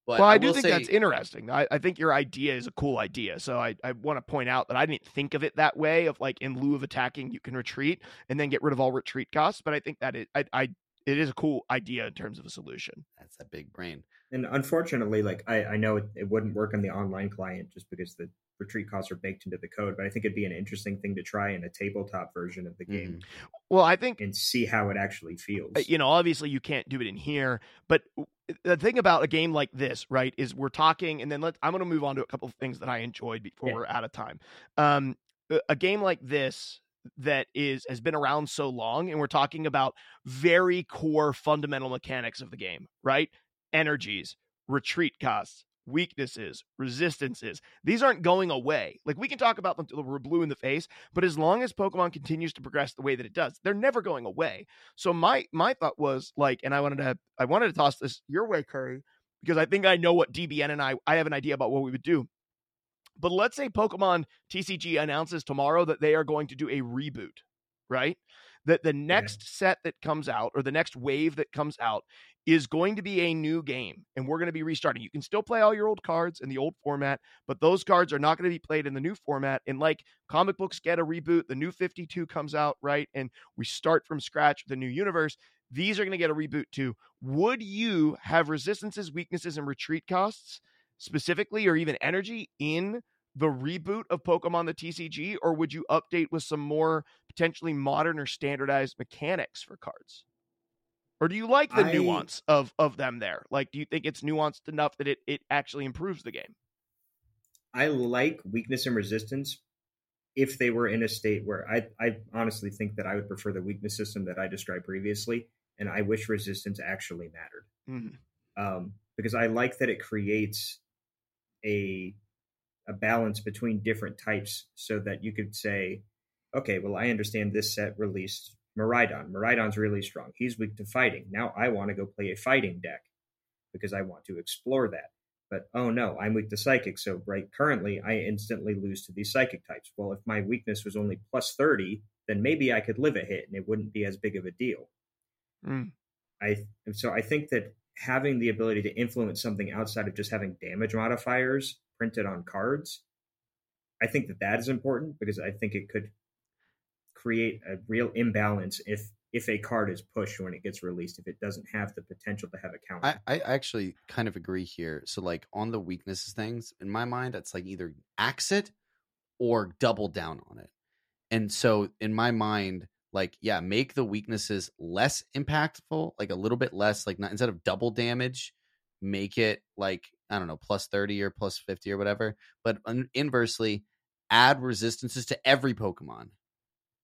But well, I, do think say- that's interesting. I, I think your idea is a cool idea. So I, I want to point out that I didn't think of it that way of like in lieu of attacking, you can retreat and then get rid of all retreat costs. But I think that it, I, I, it is a cool idea in terms of a solution. That's a big brain. and unfortunately, like I, I know it, it wouldn't work on the online client just because the retreat costs are baked into the code, but I think it'd be an interesting thing to try in a tabletop version of the game Mhm. Well, I think and see how it actually feels. uh, you know, obviously you can't do it in here, but the thing about a game like this, right, is we're talking, and then let I'm going to move on to a couple of things that I enjoyed before Yeah. we're out of time. Um, a game like this that is has been around so long, and we're talking about very core fundamental mechanics of the game, right? Energies, retreat costs, weaknesses, resistances. These aren't going away. Like we can talk about them till we're blue in the face, but as long as Pokemon continues to progress the way that it does, they're never going away. So my my thought was like, and I wanted to I wanted to toss this your way, Curry, because I think I know what DBN and I I have an idea about what we would do. But let's say Pokemon TCG announces tomorrow that they are going to do a reboot, right? That the next set that comes out or the next wave that comes out is going to be a new game and we're going to be restarting. You can still play all your old cards in the old format, but those cards are not going to be played in the new format. And like comic books get a reboot, the new 52 comes out, right? And we start from scratch with a new universe. These are going to get a reboot too. Would you have resistances, weaknesses, and retreat costs specifically, or even energy in the reboot of Pokemon the TCG, or would you update with some more potentially modern or standardized mechanics for cards? Or do you like the I- nuance of of them there? Like, do you think it's nuanced enough that it it actually improves the game? I like weakness and resistance if they were in a state where I, I honestly think that I would prefer the weakness system that I described previously, and I wish resistance actually mattered. Mhm. Um, because I like that it creates a a balance between different types so that you could say, okay, well, I understand this set released Miraidon. Miraidon's really strong. He's weak to fighting. Now I want to go play a fighting deck. because I want to explore that. But oh no, I'm weak to psychic. So right currently I instantly lose to these psychic types. Well, if my weakness was only plus 30, then maybe I could live a hit and it wouldn't be as big of a deal. Mm. I so I think that having the ability to influence something outside of just having damage modifiers printed on cards, I think that that is important because I think it could create a real imbalance if if a card is pushed when it gets released if it doesn't have the potential to have a counter. I, I actually kind of agree here. So like on the weaknesses things, in my mind, it's like either axe it or double down on it. And so in my mind, like yeah, make the weaknesses less impactful, like a little bit less, like not instead of double damage, make it like I don't know, plus 30 or plus 50 or whatever. But un- inversely, add resistances to every Pokemon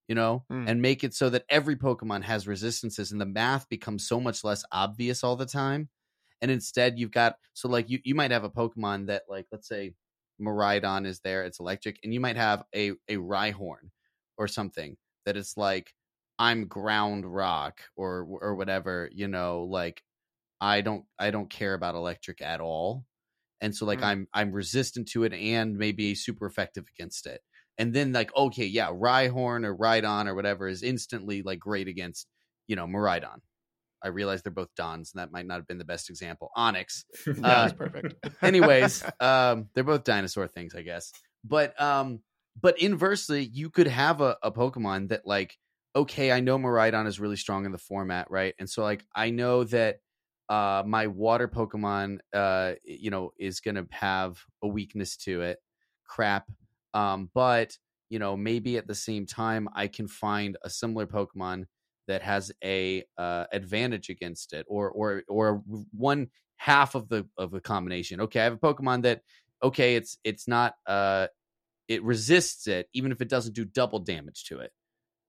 you know, Mm. and make it so that every Pokemon has resistances and the math becomes so much less obvious all the time. And instead, you've got so like you you might have a Pokemon that like let's say Miraidon is there, it's electric, and you might have a a Rhyhorn or something that it's like I'm ground rock or or whatever, you know, like I don't I don't care about electric at all. And so like Mm. I'm I'm resistant to it and maybe super effective against it and then like okay yeah Rhyhorn or Rhydon or whatever is instantly like great against you know Miraidon. I realize they're both Dons, and that might not have been the best example. Onix, That Uh, was perfect. anyways, um, they're both dinosaur things, I guess. But um, but inversely, you could have a, a Pokemon that like okay, I know Miraidon is really strong in the format, right? And so like I know that uh my water Pokemon uh you know is gonna have a weakness to it. Crap. Um, but you know, maybe at the same time I can find a similar Pokemon that has a uh advantage against it or or or one half of the of the combination. Okay, I have a Pokemon that okay, it's it's not uh it resists it even if it doesn't do double damage to it.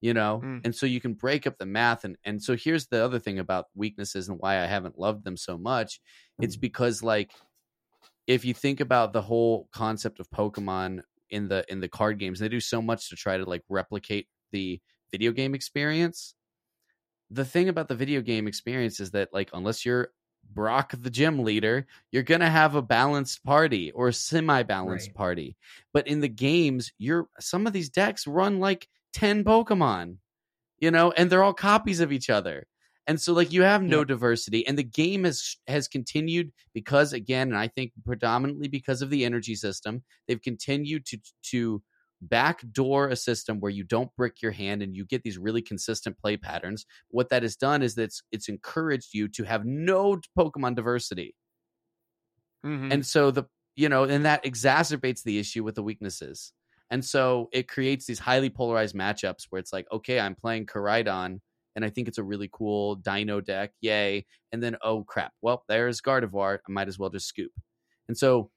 You know? Mm. And so you can break up the math and and so here's the other thing about weaknesses and why I haven't loved them so much. It's because like if you think about the whole concept of Pokemon in the in the card games, they do so much to try to like replicate the video game experience. The thing about the video game experience is that like unless you're Brock the gym leader, you're going to have a balanced party or a semi-balanced Right. party. But in the games, you're some of these decks run like 10 Pokemon, you know, and they're all copies of each other. And so like you have no Yeah. diversity and the game has has continued because again, and I think predominantly because of the energy system, they've continued to to backdoor a system where you don't brick your hand and you get these really consistent play patterns. What that has done is that it's, it's encouraged you to have no Pokemon diversity. Mhm. And so the you know, and that exacerbates the issue with the weaknesses. And so it creates these highly polarized matchups where it's like, okay, I'm playing Koraidon and I think it's a really cool dino deck, yay. And then oh crap, well, there's Gardevoir. I might as well just scoop. And so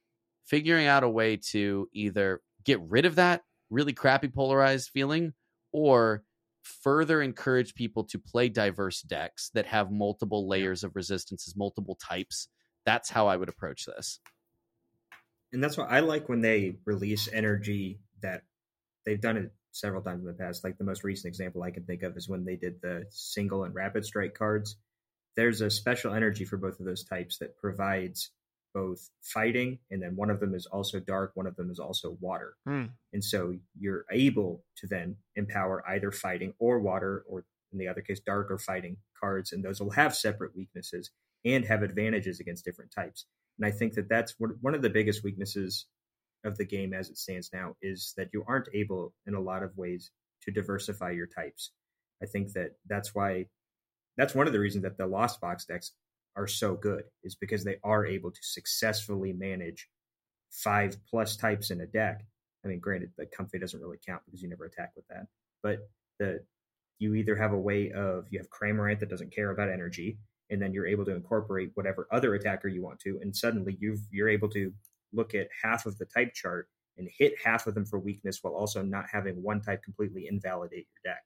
figuring out a way to either get rid of that really crappy polarized feeling or further encourage people to play diverse decks that have multiple layers of resistances, multiple types. That's how I would approach this. and that's why I like when they release energy that they've done it several times in the past. Like the most recent example I can think of is when they did the single and rapid strike cards. There's a special energy for both of those types that provides both fighting, and then one of them is also dark, one of them is also water. Hmm. And so you're able to then empower either fighting or water, or in the other case, dark or fighting cards, and those will have separate weaknesses and have advantages against different types. And I think that that's one of the biggest weaknesses of the game as it stands now is that you aren't able, in a lot of ways, to diversify your types. I think that that's why that's one of the reasons that the Lost Box decks are so good is because they are able to successfully manage five plus types in a deck. I mean, granted, the comfey doesn't really count because you never attack with that, but the you either have a way of you have Cramorant that doesn't care about energy, and then you're able to incorporate whatever other attacker you want to, and suddenly you've you're able to look at half of the type chart and hit half of them for weakness while also not having one type completely invalidate your deck.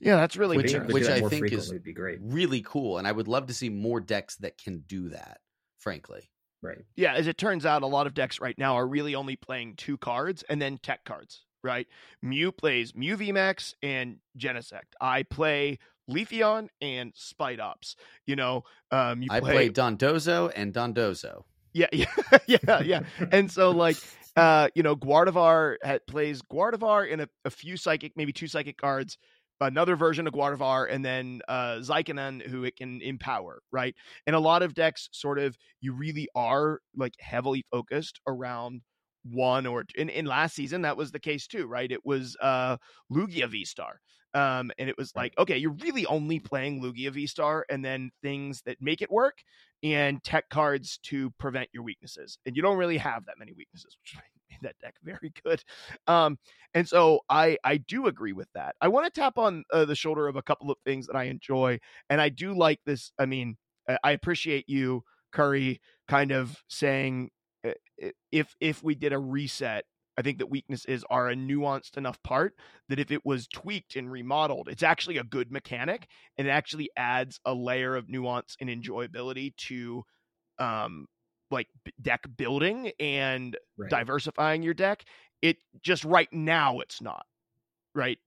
yeah, that's really Which- Being which I think is- would be great. Really cool. And I would love to see more decks that can do that, frankly. Right. Yeah, as it turns out, a lot of decks right now are really only playing two cards and then tech cards, right? Mew plays Mew VMAX and Genesect. I play Leafeon and Spidops. You know, um, you I play, played Dondozo and Dondozo. Yeah, yeah, yeah, yeah. And so like uh, you know, Gardevoir had, plays Gardevoir in a, a few psychic, maybe two psychic cards, another version of Gardevoir, and then uh Zykanon who it can empower, right? And a lot of decks sort of you really are like heavily focused around one or in, in last season that was the case too, right? It was uh Lugia V Star. Um, and it was like, okay, you're really only playing Lugia V Star and then things that make it work and tech cards to prevent your weaknesses. And you don't really have that many weaknesses, which made that deck very good. Um, and so I I do agree with that. I want to tap on uh, the shoulder of a couple of things that I enjoy, and I do like this. I mean, I appreciate you, Curry, kind of saying if if we did a reset I think that weaknesses are a nuanced enough part that if it was tweaked and remodeled, it's actually a good mechanic and it actually adds a layer of nuance and enjoyability to um like deck building and right. diversifying your deck. It just right now it's not. Right?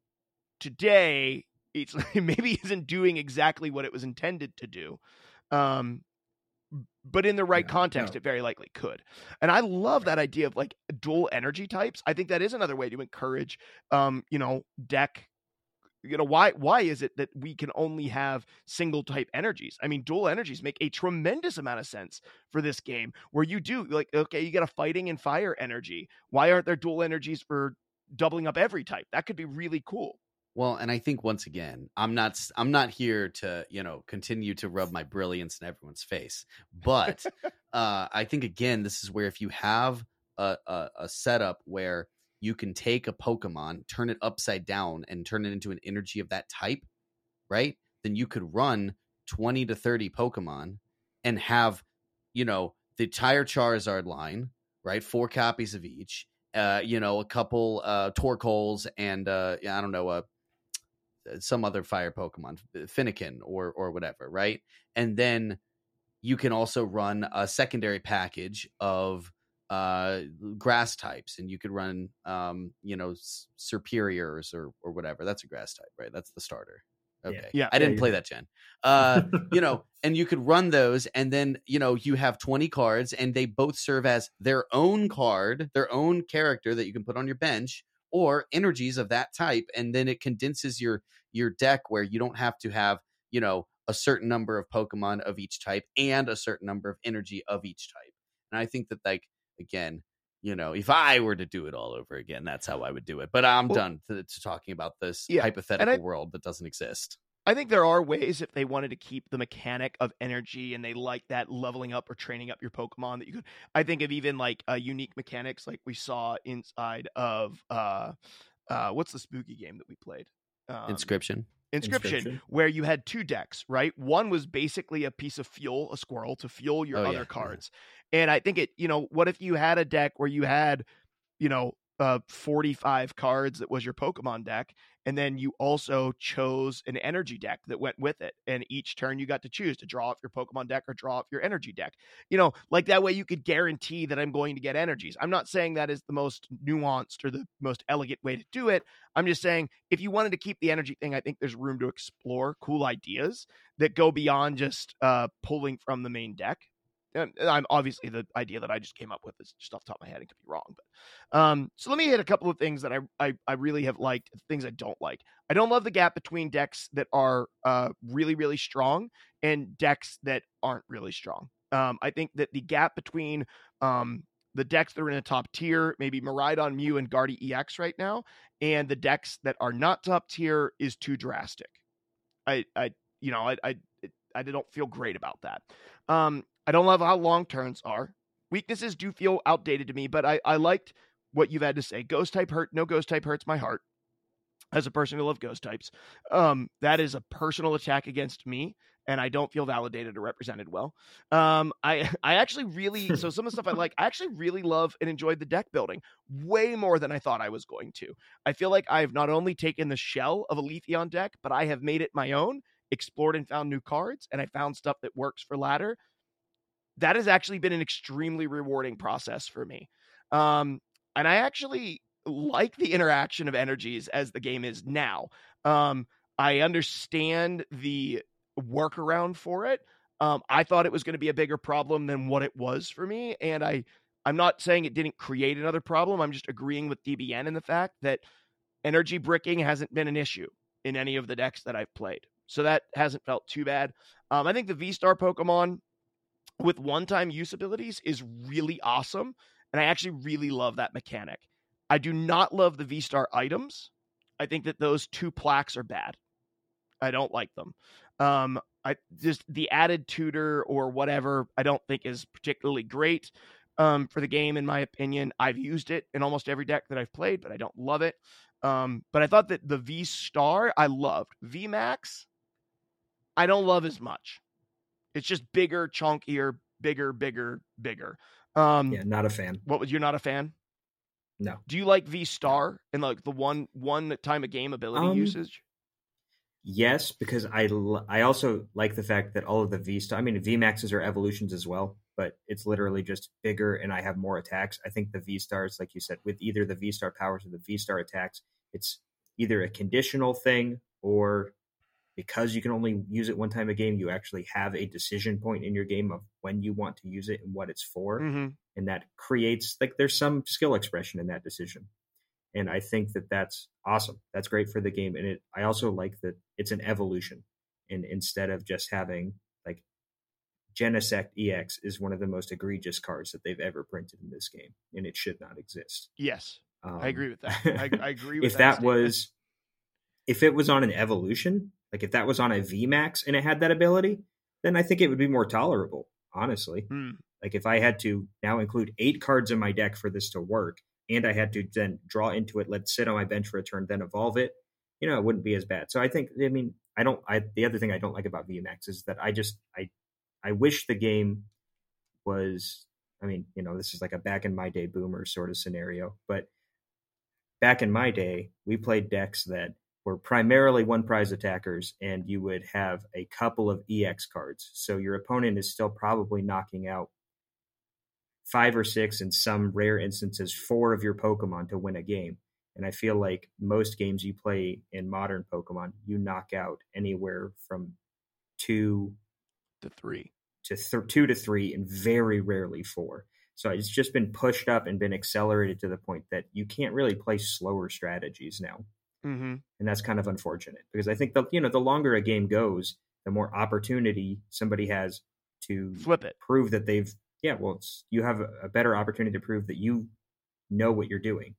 Today it's maybe isn't doing exactly what it was intended to do. Um but in the right yeah, context, no. it very likely could. And I love that idea of like dual energy types. I think that is another way to encourage, um, you know, deck. You know why? Why is it that we can only have single type energies? I mean, dual energies make a tremendous amount of sense for this game. Where you do like, okay, you get a fighting and fire energy. Why aren't there dual energies for doubling up every type? That could be really cool. Well, and I think once again, I'm not I'm not here to, you know, continue to rub my brilliance in everyone's face. But uh I think again, this is where if you have a, a, a setup where you can take a Pokemon, turn it upside down, and turn it into an energy of that type, right? Then you could run 20 to 30 Pokemon and have, you know, the entire Charizard line, right? Four copies of each. Uh, you know, a couple uh Torkoals and uh I don't know, uh, some other fire Pokemon, Fennekin or or whatever, right? And then you can also run a secondary package of uh, grass types, and you could run, um, you know, Serperiors or or whatever. That's a grass type, right? That's the starter. Okay. Yeah. I didn't yeah, play that gen. Uh, you know, and you could run those and then, you know, you have 20 cards and they both serve as their own card, their own character that you can put on your bench or energies of that type and then it condenses your your deck where you don't have to have you know a certain number of pokemon of each type and a certain number of energy of each type. And i think that like again you know if i were to do it all over again that's how i would do it. But i'm well, done to, to, talking about this yeah, hypothetical I, world that doesn't exist I think there are ways if they wanted to keep the mechanic of energy and they like that leveling up or training up your Pokemon that you could. I think of even like uh, unique mechanics like we saw inside of uh, uh, what's the spooky game that we played? Um, Inscription. Inscryption, Inscryption, where you had two decks, right? One was basically a piece of fuel, a squirrel to fuel your oh, other yeah, cards. And I think it, you know, what if you had a deck where you had, you know, uh, 45 cards that was your Pokemon deck. And then you also chose an energy deck that went with it. And each turn you got to choose to draw off your Pokemon deck or draw off your energy deck. You know, like that way you could guarantee that I'm going to get energies. I'm not saying that is the most nuanced or the most elegant way to do it. I'm just saying if you wanted to keep the energy thing, I think there's room to explore cool ideas that go beyond just uh, pulling from the main deck and I'm obviously the idea that I just came up with is just off the top of my head. It could be wrong, but um, so let me hit a couple of things that I, I I really have liked, things I don't like. I don't love the gap between decks that are uh really really strong and decks that aren't really strong. Um, I think that the gap between um the decks that are in the top tier, maybe Miraidon, Mew, and Guardy EX right now, and the decks that are not top tier is too drastic. I I you know I I I don't feel great about that. Um, I don't love how long turns are. Weaknesses do feel outdated to me, but I, I liked what you've had to say. Ghost type hurt. No ghost type hurts my heart. As a person who loves ghost types, um, that is a personal attack against me, and I don't feel validated or represented well. Um, I I actually really so some of the stuff I like. I actually really love and enjoyed the deck building way more than I thought I was going to. I feel like I've not only taken the shell of a Leafeon deck, but I have made it my own, explored and found new cards, and I found stuff that works for ladder that has actually been an extremely rewarding process for me. Um, and I actually like the interaction of energies as the game is now. Um, I understand the workaround for it. Um, I thought it was going to be a bigger problem than what it was for me, and I I'm not saying it didn't create another problem. I'm just agreeing with DBN in the fact that energy bricking hasn't been an issue in any of the decks that I've played. So that hasn't felt too bad. Um, I think the V Star Pokemon with one time use abilities is really awesome. And I actually really love that mechanic. I do not love the V Star items. I think that those two plaques are bad. I don't like them. Um, I just the added tutor or whatever I don't think is particularly great um, for the game in my opinion. I've used it in almost every deck that I've played, but I don't love it. Um, but I thought that the V Star I loved. V Max, I don't love as much. It's just bigger, chunkier, bigger, bigger, bigger. Um, yeah, not a fan. What was you're not a fan? No. Do you like V Star and like the one one time a game ability Um, usage? Yes, because I l- I also like the fact that all of the V star. I mean, V maxes are evolutions as well, but it's literally just bigger, and I have more attacks. I think the V stars, like you said, with either the V star powers or the V star attacks, it's either a conditional thing or because you can only use it one time a game, you actually have a decision point in your game of when you want to use it and what it's for, Mm-hmm. and that creates like there's some skill expression in that decision and I think that that's awesome. That's great for the game, and it. I also like that it's an evolution, and instead of just having like Genesect EX is one of the most egregious cards that they've ever printed in this game, and it should not exist. Yes, Um, I agree with that. I, I agree with that. if that. that was, if it was on an evolution, like if that was on a VMAX and it had that ability, then I think it would be more tolerable. Honestly, Hmm. like if I had to now include eight cards in my deck for this to work, and I had to then draw into it, let it sit on my bench for a turn, then evolve it, you know, it wouldn't be as bad. So I think, I mean, I don't. I the other thing I don't like about VMAX is that I just I I wish the game was. I mean, you know, this is like a back in my day boomer sort of scenario, but back in my day, we played decks that were primarily one prize attackers, and you would have a couple of EX cards. So your opponent is still probably knocking out five or six, in some rare instances, four of your Pokemon to win a game. And I feel like most games you play in modern Pokemon, you knock out anywhere from two to three. to th- two to three, and very rarely four. So it's just been pushed up and been accelerated to the point that you can't really play slower strategies now Mm-hmm. and that's kind of unfortunate because I think the you know the longer a game goes, the more opportunity somebody has to Flip it. prove that they've yeah well it's, you have a, a better opportunity to prove that you know what you're doing,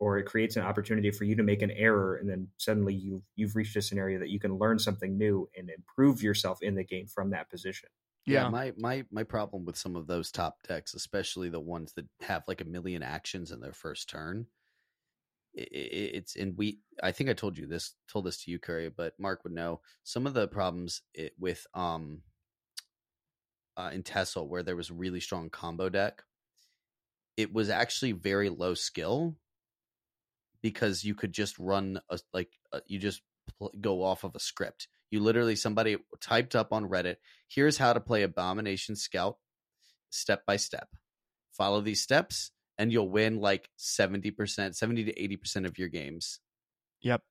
or it creates an opportunity for you to make an error and then suddenly you you've reached a scenario that you can learn something new and improve yourself in the game from that position. Yeah. my my my problem with some of those top decks, especially the ones that have like a million actions in their first turn, i- i- it's and we. I think I told you this, told this to you, Curry, but Mark would know some of the problems it, with um uh, in Tessel where there was really strong combo deck. It was actually very low skill because you could just run a like uh, you just pl- go off of a script. You literally somebody typed up on Reddit, here's how to play Abomination Scout step by step. Follow these steps and you'll win like 70%, 70 to 80% of your games. Yep.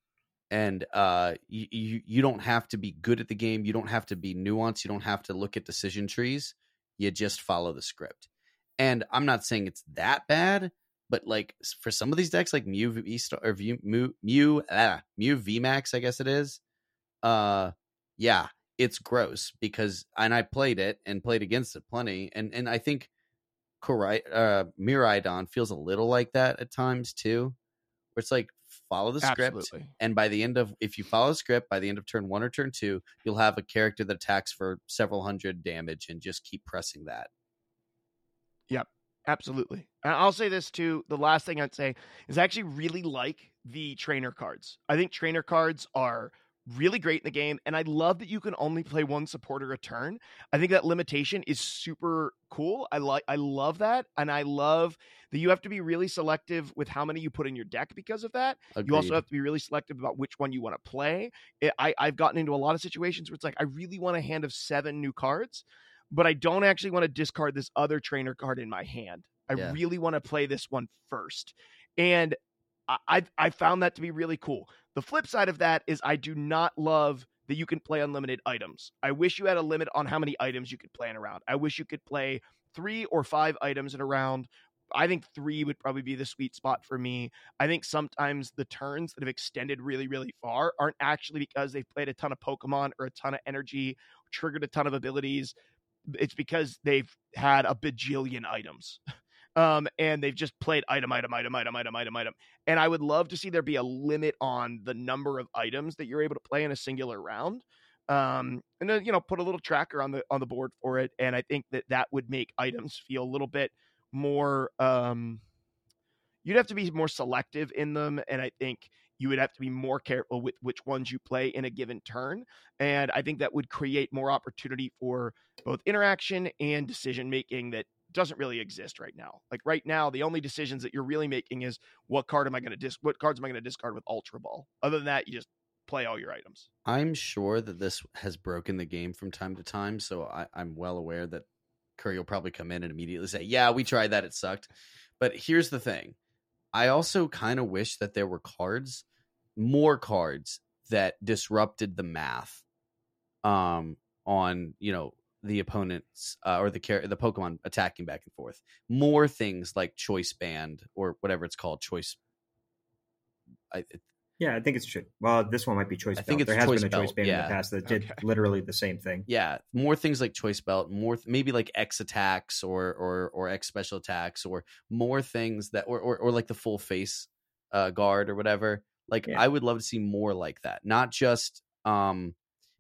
And uh you, you you don't have to be good at the game, you don't have to be nuanced, you don't have to look at decision trees. You just follow the script. And I'm not saying it's that bad, but like for some of these decks, like Mew V Star or Mew Mew Mew, ah, Mew VMAX, I guess it is. Uh, yeah, it's gross because and I played it and played against it plenty, and and I think Uh, Miraidon feels a little like that at times too, where it's like follow the script, Absolutely. and by the end of if you follow the script, by the end of turn one or turn two, you'll have a character that attacks for several hundred damage, and just keep pressing that. Yep, absolutely. And I'll say this too. The last thing I'd say is I actually really like the trainer cards. I think trainer cards are really great in the game. And I love that you can only play one supporter a turn. I think that limitation is super cool. I like I love that. And I love that you have to be really selective with how many you put in your deck because of that. You also have to be really selective about which one you want to play. I, I've gotten into a lot of situations where it's like, I really want a hand of seven new cards, but I don't actually want to discard this other trainer card in my hand. I Yeah. really want to play this one first. And I I found that to be really cool. The flip side of that is I do not love that you can play unlimited items. I wish you had a limit on how many items you could play in a round. I wish you could play three or five items in a round. I think three would probably be the sweet spot for me. I think sometimes the turns that have extended really, really far aren't actually because they've played a ton of Pokemon or a ton of energy, triggered a ton of abilities. It's because they've had a bajillion items. Um, and they've just played item, item, item, item, item, item, item. And I would love to see there be a limit on the number of items that you're able to play in a singular round um, and then you know put a little tracker on the on the board for it. And I think that that would make items feel a little bit more. Um, you'd have to be more selective in them, and I think you would have to be more careful with which ones you play in a given turn. And I think that would create more opportunity for both interaction and decision making that doesn't really exist right now. Like right now, the only decisions that you're really making is what card am I going to dis what cards am I going to discard with Ultra Ball. Other than that, you just play all your items. I'm sure that this has broken the game from time to time, so I, I'm well aware that Curry will probably come in and immediately say, "Yeah, we tried that; it sucked." But here's the thing: I also kind of wish that there were cards, more cards that disrupted the math, um, on you know the opponents uh, or the char- the Pokemon attacking back and forth. More things like choice band or whatever it's called, choice. I, yeah, I think it's true. well. This one might be choice. I think belt. it's there has been a choice band yeah. in the past that did Okay. literally the same thing. yeah, more things like choice belt, more th- maybe like X attacks or or or X special attacks or more things that or or, or like the full face uh, guard or whatever. Like Yeah. I would love to see more like that. Not just um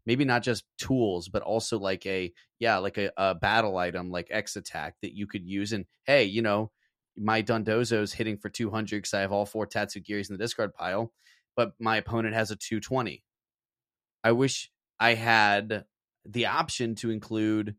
maybe not just tools, but also like a yeah, like a, a battle item like X attack that you could use and hey, you know, my Dondozo's hitting for 200 because I have all four Tatsugiris in the discard pile, but my opponent has a 220. I wish I had the option to include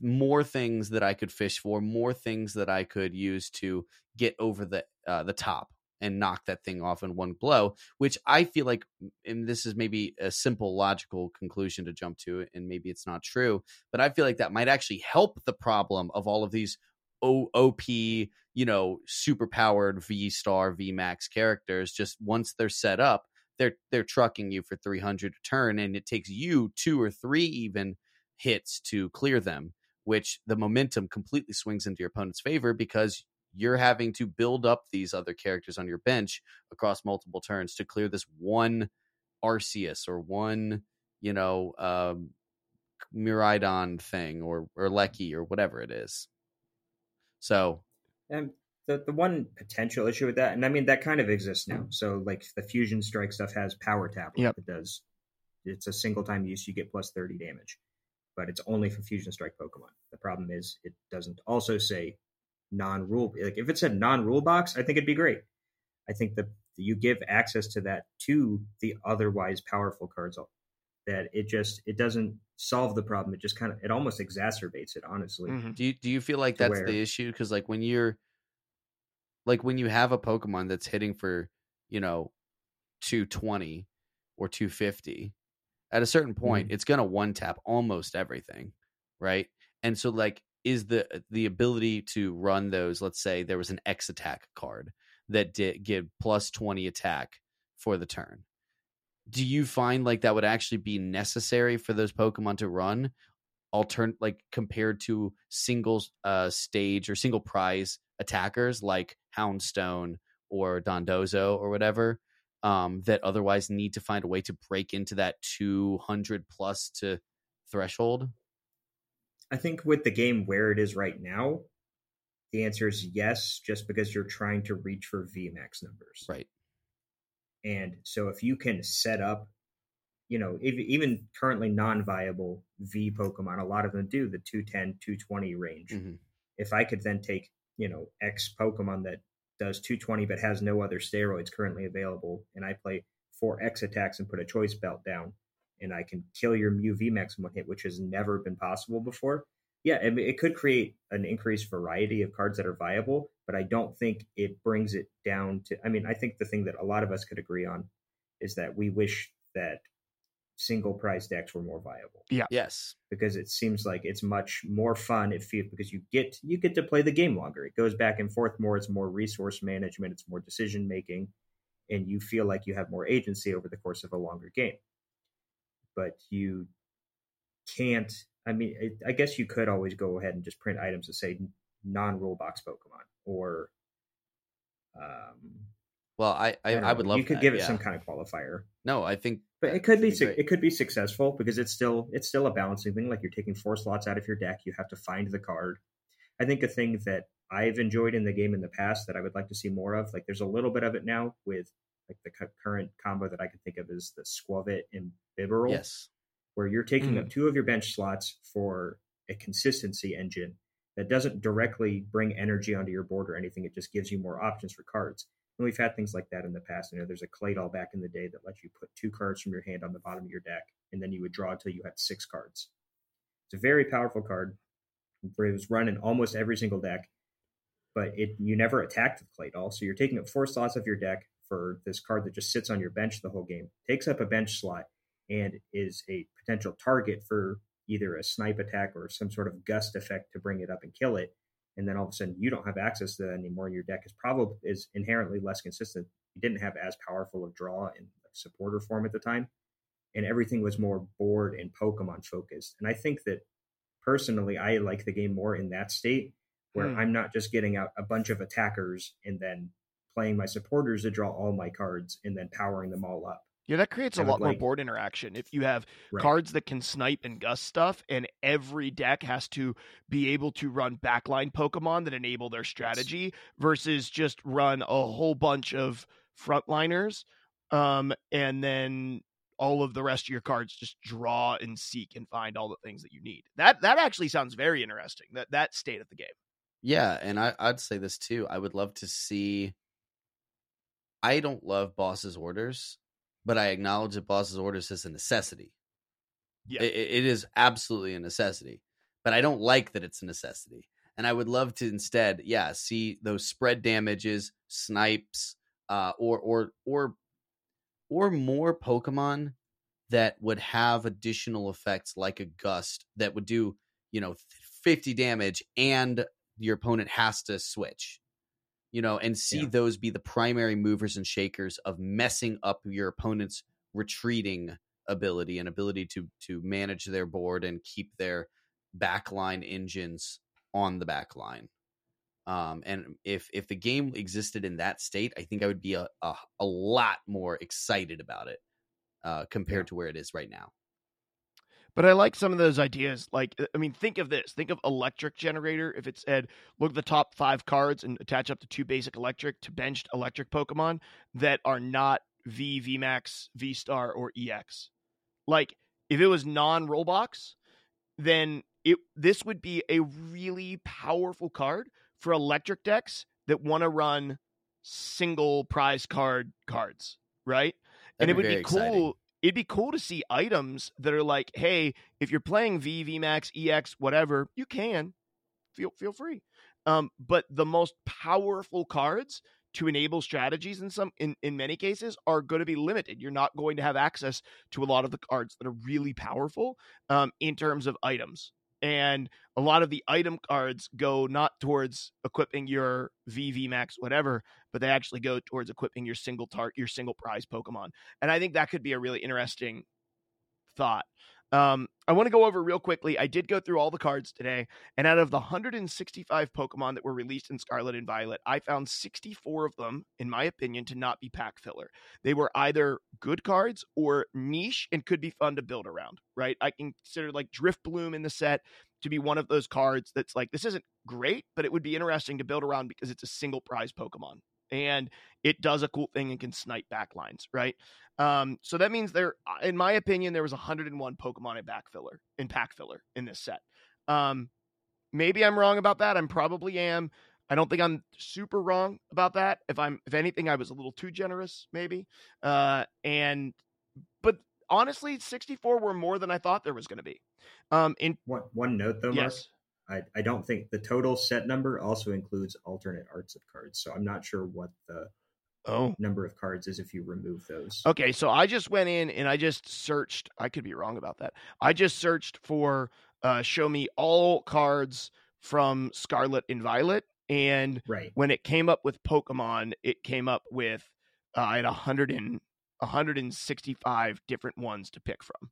more things that I could fish for, more things that I could use to get over the uh, the top and knock that thing off in one blow. Which I feel like, and this is maybe a simple logical conclusion to jump to, and maybe it's not true, but I feel like that might actually help the problem of all of these OP, you know, super powered V star, V max characters. Just once they're set up, they're they're trucking you for 300 a turn and it takes you two or three even hits to clear them which the momentum completely swings into your opponent's favor because you're having to build up these other characters on your bench across multiple turns to clear this one Arceus or one you know um Miraidon thing or or Lecky or whatever it is so And the the one potential issue with that, and I mean that kind of exists now. So like the fusion strike stuff has power tap. Yep. It does. It's a single time use. You get plus thirty damage, but it's only for fusion strike Pokemon. The problem is it doesn't also say non rule. Like if it said non rule box, I think it'd be great. I think that you give access to that to the otherwise powerful cards. That it just it doesn't solve the problem. It just kind of it almost exacerbates it. Honestly, Mhm. Do you do you feel like that's where- the issue? Because like when you're like when you have a Pokemon that's hitting for you know two twenty or two fifty, at a certain point it's gonna one tap almost everything, right? And so like is the the ability to run those? Let's say there was an X attack card that did give plus twenty attack for the turn. Do you find like that would actually be necessary for those Pokemon to run? altern like compared to single uh stage or single prize attackers like Houndstone or Dondozo or whatever um that otherwise need to find a way to break into that 200 plus to threshold I think with the game where it is right now, the answer is yes, just because you're trying to reach for VMAX numbers. right And so if you can set up, you know, ev- even currently non viable V Pokemon, a lot of them do the 210, 220 range. Mhm. If I could then take, you know, X Pokemon that does 220 but has no other steroids currently available, and I play four X attacks and put a choice belt down, and I can kill your Mew VMAX in one hit, which has never been possible before. Yeah, I mean, it could create an increased variety of cards that are viable, but I don't think it brings it down to. I mean, I think the thing that a lot of us could agree on is that we wish that single prize decks were more viable Yeah. yes because it seems like it's much more fun if you because you get you get to play the game longer. It goes back and forth more. It's more resource management. It's more decision making, and you feel like you have more agency over the course of a longer game. But you can't. I mean, I guess you could always go ahead and just print items that say non-rule box Pokemon or. Um, well, I I, I, I would love you could that, give it yeah. some kind of qualifier, No, I think but it could be great. it could be successful because it's still it's still a balancing thing. Like you're taking four slots out of your deck, you have to find the card. I think a thing that I've enjoyed in the game in the past that I would like to see more of, like there's a little bit of it now with like the cu- current combo that I can think of is the Skwovet and Bibarel. yes. where you're taking Mm. up two of your bench slots for a consistency engine that doesn't directly bring energy onto your board or anything. It just gives you more options for cards. And we've had things like that in the past. You know, there's a Claydol back in the day that let you put two cards from your hand on the bottom of your deck, and then you would draw until you had six cards. It's a very powerful card. It was run in almost every single deck, but it you never attacked with Claydol. So you're taking up four slots of your deck for this card that just sits on your bench the whole game, takes up a bench slot, and is a potential target for either a snipe attack or some sort of gust effect to bring it up and kill it. And then all of a sudden you don't have access to that anymore. Your deck is probably is inherently less consistent. You didn't have as powerful of draw in supporter form at the time, and everything was more board and Pokemon focused. And I think that personally, I like the game more in that state where Hmm. I'm not just getting out a bunch of attackers and then playing my supporters to draw all my cards and then powering them all up. Yeah, that creates a I would lot more board interaction. If you have Right. cards that can snipe and gust stuff, and every deck has to be able to run backline Pokemon that enable their strategy versus just run a whole bunch of frontliners, um, and then all of the rest of your cards just draw and seek and find all the things that you need. That that actually sounds very interesting. That that state of the game. Yeah, and I, I'd say this too. I would love to see. I don't love boss's orders, but I acknowledge that boss's orders is a necessity. Yeah. I- I- it is absolutely a necessity, but I don't like that it's a necessity. And I would love to instead, yeah, see those spread damages, snipes, uh, or or or or more Pokemon that would have additional effects like a gust that would do you know 50 damage and your opponent has to switch you know and see Yeah. those be the primary movers and shakers of messing up your opponent's retreating ability and ability to to manage their board and keep their backline engines on the backline um and if if the game existed in that state i think i would be a a, a lot more excited about it uh compared to where it is right now But I like some of those ideas. Like, uh, I mean, think of this. Think of electric generator. If it said, look at the top five cards and attach up to two basic electric to benched electric Pokemon that are not V, VMAX, V Star, or EX. Like, if it was non rule box, then it this would be a really powerful card for electric decks that want to run single prize card cards, right? and it That'd would be very cool. It'd be cool to see items that are like, hey, if you're playing V, VMAX, EX, whatever, you can feel feel free. Um, but the most powerful cards to enable strategies in some in, in many cases are going to be limited. You're not going to have access to a lot of the cards that are really powerful um, in terms of items. And a lot of the item cards go not towards equipping your VV max whatever, but they actually go towards equipping your single tar- your single prize Pokemon. And I think that could be a really interesting thought. Um, I want to go over real quickly. I did go through all the cards today, and out of the 165 Pokemon that were released in Scarlet and Violet, I found 64 of them, in my opinion, to not be pack filler. They were either good cards or niche and could be fun to build around, right? I consider like Drifblim in the set to be one of those cards that's like, this isn't great, but it would be interesting to build around because it's a single prize Pokemon and it does a cool thing and can snipe backlines, right? Um, so that means there, in my opinion, there was 101 Pokemon in back filler, in pack filler in this set. Um, maybe I'm wrong about that. I'm probably am. I don't think I'm super wrong about that. If I'm, if anything, I was a little too generous, maybe. Uh, and, but honestly, 64 were more than I thought there was going to be. Um, in One, one note though, yes, I, I don't think the total set number also includes alternate arts of cards. So I'm not sure what the oh, number of cards is if you remove those. Okay, so I just went in and I just searched. I could be wrong about that. I just searched for uh, show me all cards from Scarlet and Violet, and Right. when it came up with Pokemon, it came up with uh, I had 100 and 165 different ones to pick from.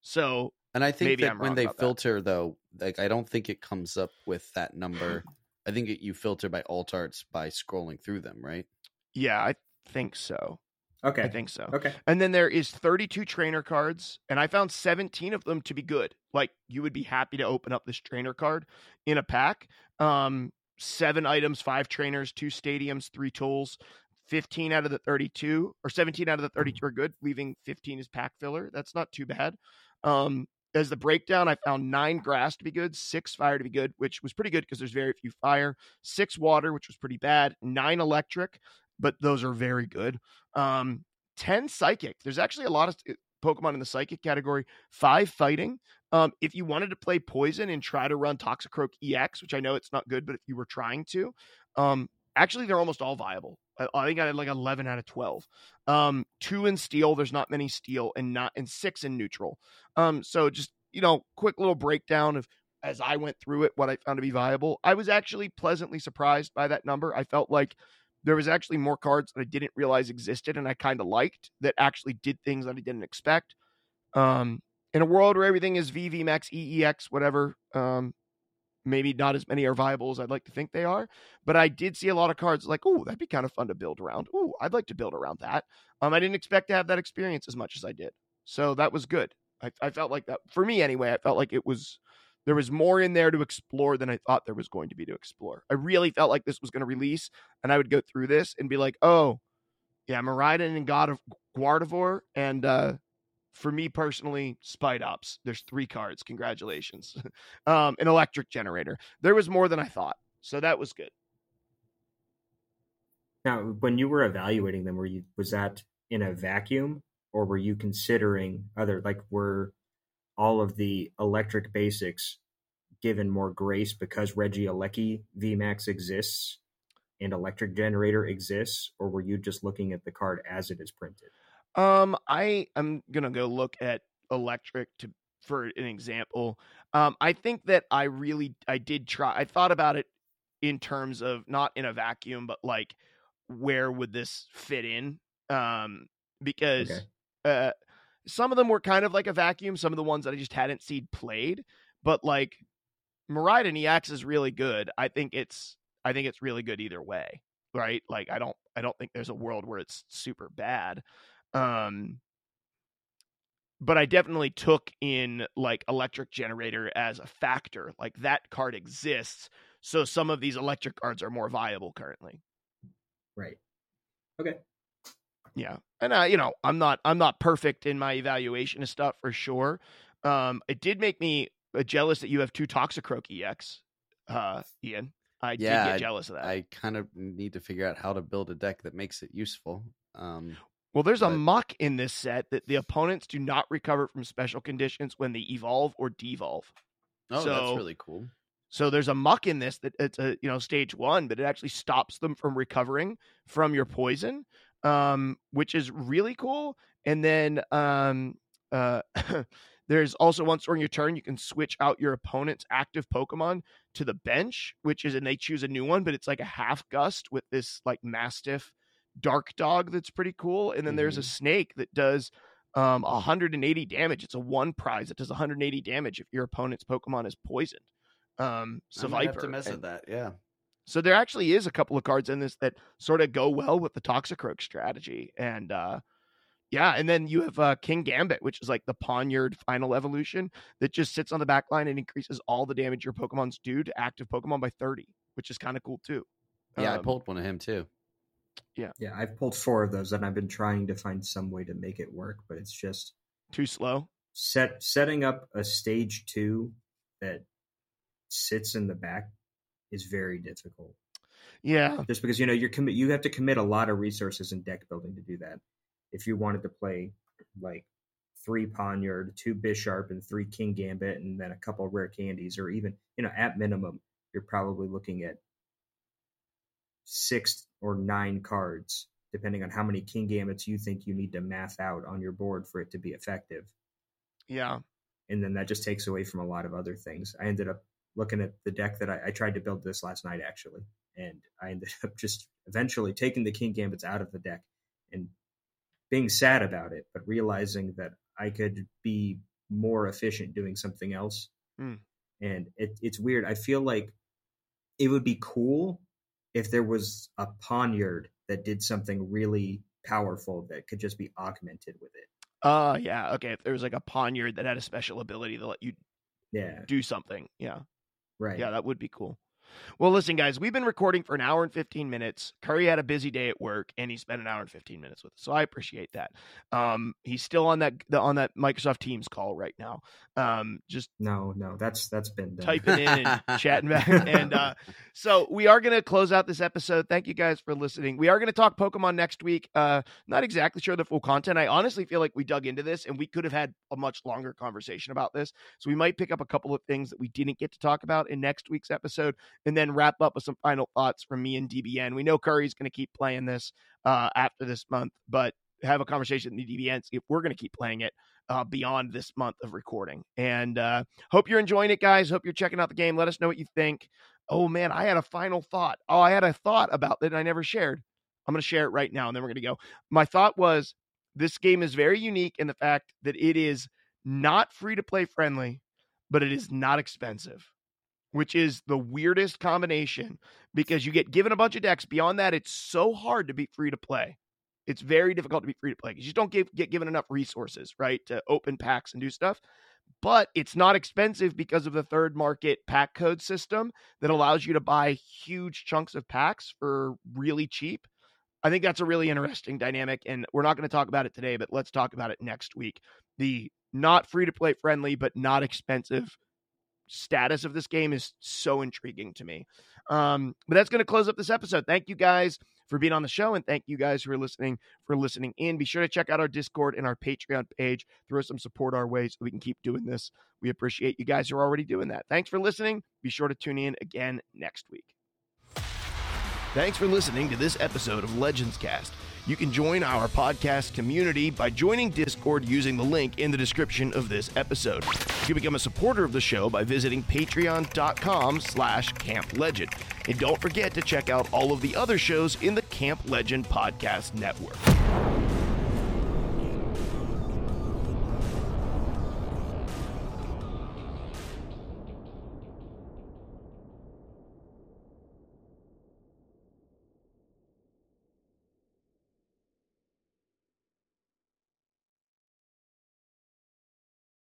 So And I think Maybe that I'm when they about that. filter though, like I don't think it comes up with that number. I think it, you filter by alt arts by scrolling through them, right? yeah, I think so. Okay. I think so. Okay. And then there is 32 trainer cards, and I found 17 of them to be good. Like you would be happy to open up this trainer card in a pack. Um, seven items, five trainers, two stadiums, three tools. 15 out of the 32 or 17 out of the 32 are good, leaving 15 as pack filler. That's not too bad. Um, as the breakdown, I found nine grass to be good, six fire to be good, which was pretty good because there's very few fire, six water, which was pretty bad, nine electric, but those are very good. Um, 10 psychic. There's actually a lot of uh, Pokemon in the psychic category, five fighting. Um, if you wanted to play poison and try to run Toxicroak EX, which I know it's not good, but if you were trying to, um, actually they're almost all viable. I, I think I had like 11 out of 12. Um, two in steel, there's not many steel, and not and six in neutral. Um, so just you know, quick little breakdown of as I went through it, what I found to be viable. I was actually pleasantly surprised by that number. I felt like there was actually more cards that I didn't realize existed and I kind of liked that actually did things that I didn't expect. Um, in a world where everything is VV Max, EEX, whatever, um, maybe not as many are viable as I'd like to think they are, but I did see a lot of cards like, oh, that'd be kind of fun to build around. Oh, I'd like to build around that. Um, I didn't expect to have that experience as much as I did. So that was good. I, I felt like that for me anyway. I felt like it was there was more in there to explore than I thought there was going to be to explore. I really felt like this was going to release, and I would go through this and be like, oh, yeah, Miraidon and God of Gardevoir, and uh, for me personally, Spidops. There's three cards. Congratulations. um, an electric generator. There was more than I thought, so that was good. Now, when you were evaluating them, were you was that in a vacuum, or were you considering other like were all of the electric basics given more grace because Regieleki VMAX exists and electric generator exists, or were you just looking at the card as it is printed? Um, I am gonna go look at electric to for an example. Um, I think that I really I did try. I thought about it in terms of not in a vacuum, but like where would this fit in? Um, because Okay. uh, some of them were kind of like a vacuum. Some of the ones that I just hadn't seen played, but like Miraidon EX is really good. I think it's I think it's really good either way, right? Like I don't I don't think there's a world where it's super bad. Um but I definitely took in like electric generator as a factor. Like that card exists, so some of these electric cards are more viable currently. Right. Okay. Yeah. And uh, you know, I'm not I'm not perfect in my evaluation of stuff for sure. Um it did make me uh, jealous that you have two Toxicroak EX, uh, Ian. I did Yeah, get jealous of that. I kind of need to figure out how to build a deck that makes it useful. Um, well, there's a but- Muk in this set that the opponents do not recover from special conditions when they evolve or devolve. oh, So- that's really cool. So there's a Muk in this that it's a you know stage one, but it actually stops them from recovering from your poison, um, which is really cool. And then um, uh, there's also once during your turn, you can switch out your opponent's active Pokemon to the bench, which is and they choose a new one, but it's like a half gust with this like Mastiff Dark Dog that's pretty cool. And then there's a snake that does um 180 damage. It's a one prize that does 180 damage if your opponent's Pokemon is poisoned um so I have to mess And with that. Yeah. So there actually is a couple of cards in this that sort of go well with the Toxicroak strategy. And uh yeah, and then you have uh Kingambit, which is like the Pawniard final evolution that just sits on the back line and increases all the damage your Pokemon's do to active Pokemon by 30, which is kind of cool too. Yeah, I Um, pulled one of him too. Yeah, Yeah, I've pulled four of those, and I've been trying to find some way to make it work, but it's just too slow. set setting up a stage two that sits in the back is very difficult. Yeah. Just because you know you're commit, you have to commit a lot of resources in deck building to do that. If you wanted to play like three Pawniard, two Bisharp, and three Kingambit, and then a couple of rare candies, or even you know at minimum you're probably looking at six or nine cards, depending on how many Kingambits you think you need to math out on your board for it to be effective Yeah. and then that just takes away from a lot of other things. I ended up looking at the deck that I, I tried to build this last night actually, and I ended up just eventually taking the Kingambits out of the deck and being sad about it, but realizing that I could be more efficient doing something else. Mm. And it, it's weird. I feel like it would be cool if there was a Pawniard that did something really powerful that could just be augmented with it. Uh yeah, okay. If there was like a Pawniard that had a special ability to let you Yeah. do something. Yeah. Right. Yeah, that would be cool. Well, listen, guys, we've been recording for an hour and 15 minutes. Curry had a busy day at work and he spent an hour and 15 minutes with us. So I appreciate that. Um, he's still on that the, on that Microsoft Teams call right now. Um, just No, no, that's that's been done. typing in and chatting back. And uh, so we are going to close out this episode. Thank you guys for listening. We are going to talk Pokemon next week. Uh, not exactly sure the full content. I honestly feel like we dug into this and we could have had a much longer conversation about this. So we might pick up a couple of things that we didn't get to talk about in next week's episode and then wrap up with some final thoughts from me and DBN. We know Curry's going to keep playing this uh, after this month, but have a conversation with the DBN if we're going to keep playing it uh, beyond this month of recording. And uh, hope you're enjoying it, guys. Hope you're checking out the game. Let us know what you think. Oh man, I had a final thought. Oh, I had a thought about that I never shared. I'm going to share it right now, and then we're going to go. My thought was this game is very unique in the fact that it is not free to play friendly, but it is not expensive, which is the weirdest combination because you get given a bunch of decks. Beyond that, it's so hard to be free to play. It's very difficult to be free to play because you don't give, get given enough resources, right, to open packs and do stuff. But it's not expensive because of the third market pack code system that allows you to buy huge chunks of packs for really cheap. I think that's a really interesting dynamic, and we're not going to talk about it today, but let's talk about it next week. The not free to play friendly, but not expensive status of this game is so intriguing to me. Um, but that's going to close up this episode. Thank you guys for being on the show, and thank you guys who are listening for listening in. Be sure to check out our Discord and our Patreon page. Throw some support our way so we can keep doing this. We appreciate you guys who are already doing that. Thanks for listening. Be sure to tune in again next week. Thanks for listening to this episode of Legends Cast. You can join our podcast community by joining Discord using the link in the description of this episode. You can become a supporter of the show by visiting patreon.com slash Camp Legend. And don't forget to check out all of the other shows in the Camp Legend Podcast Network.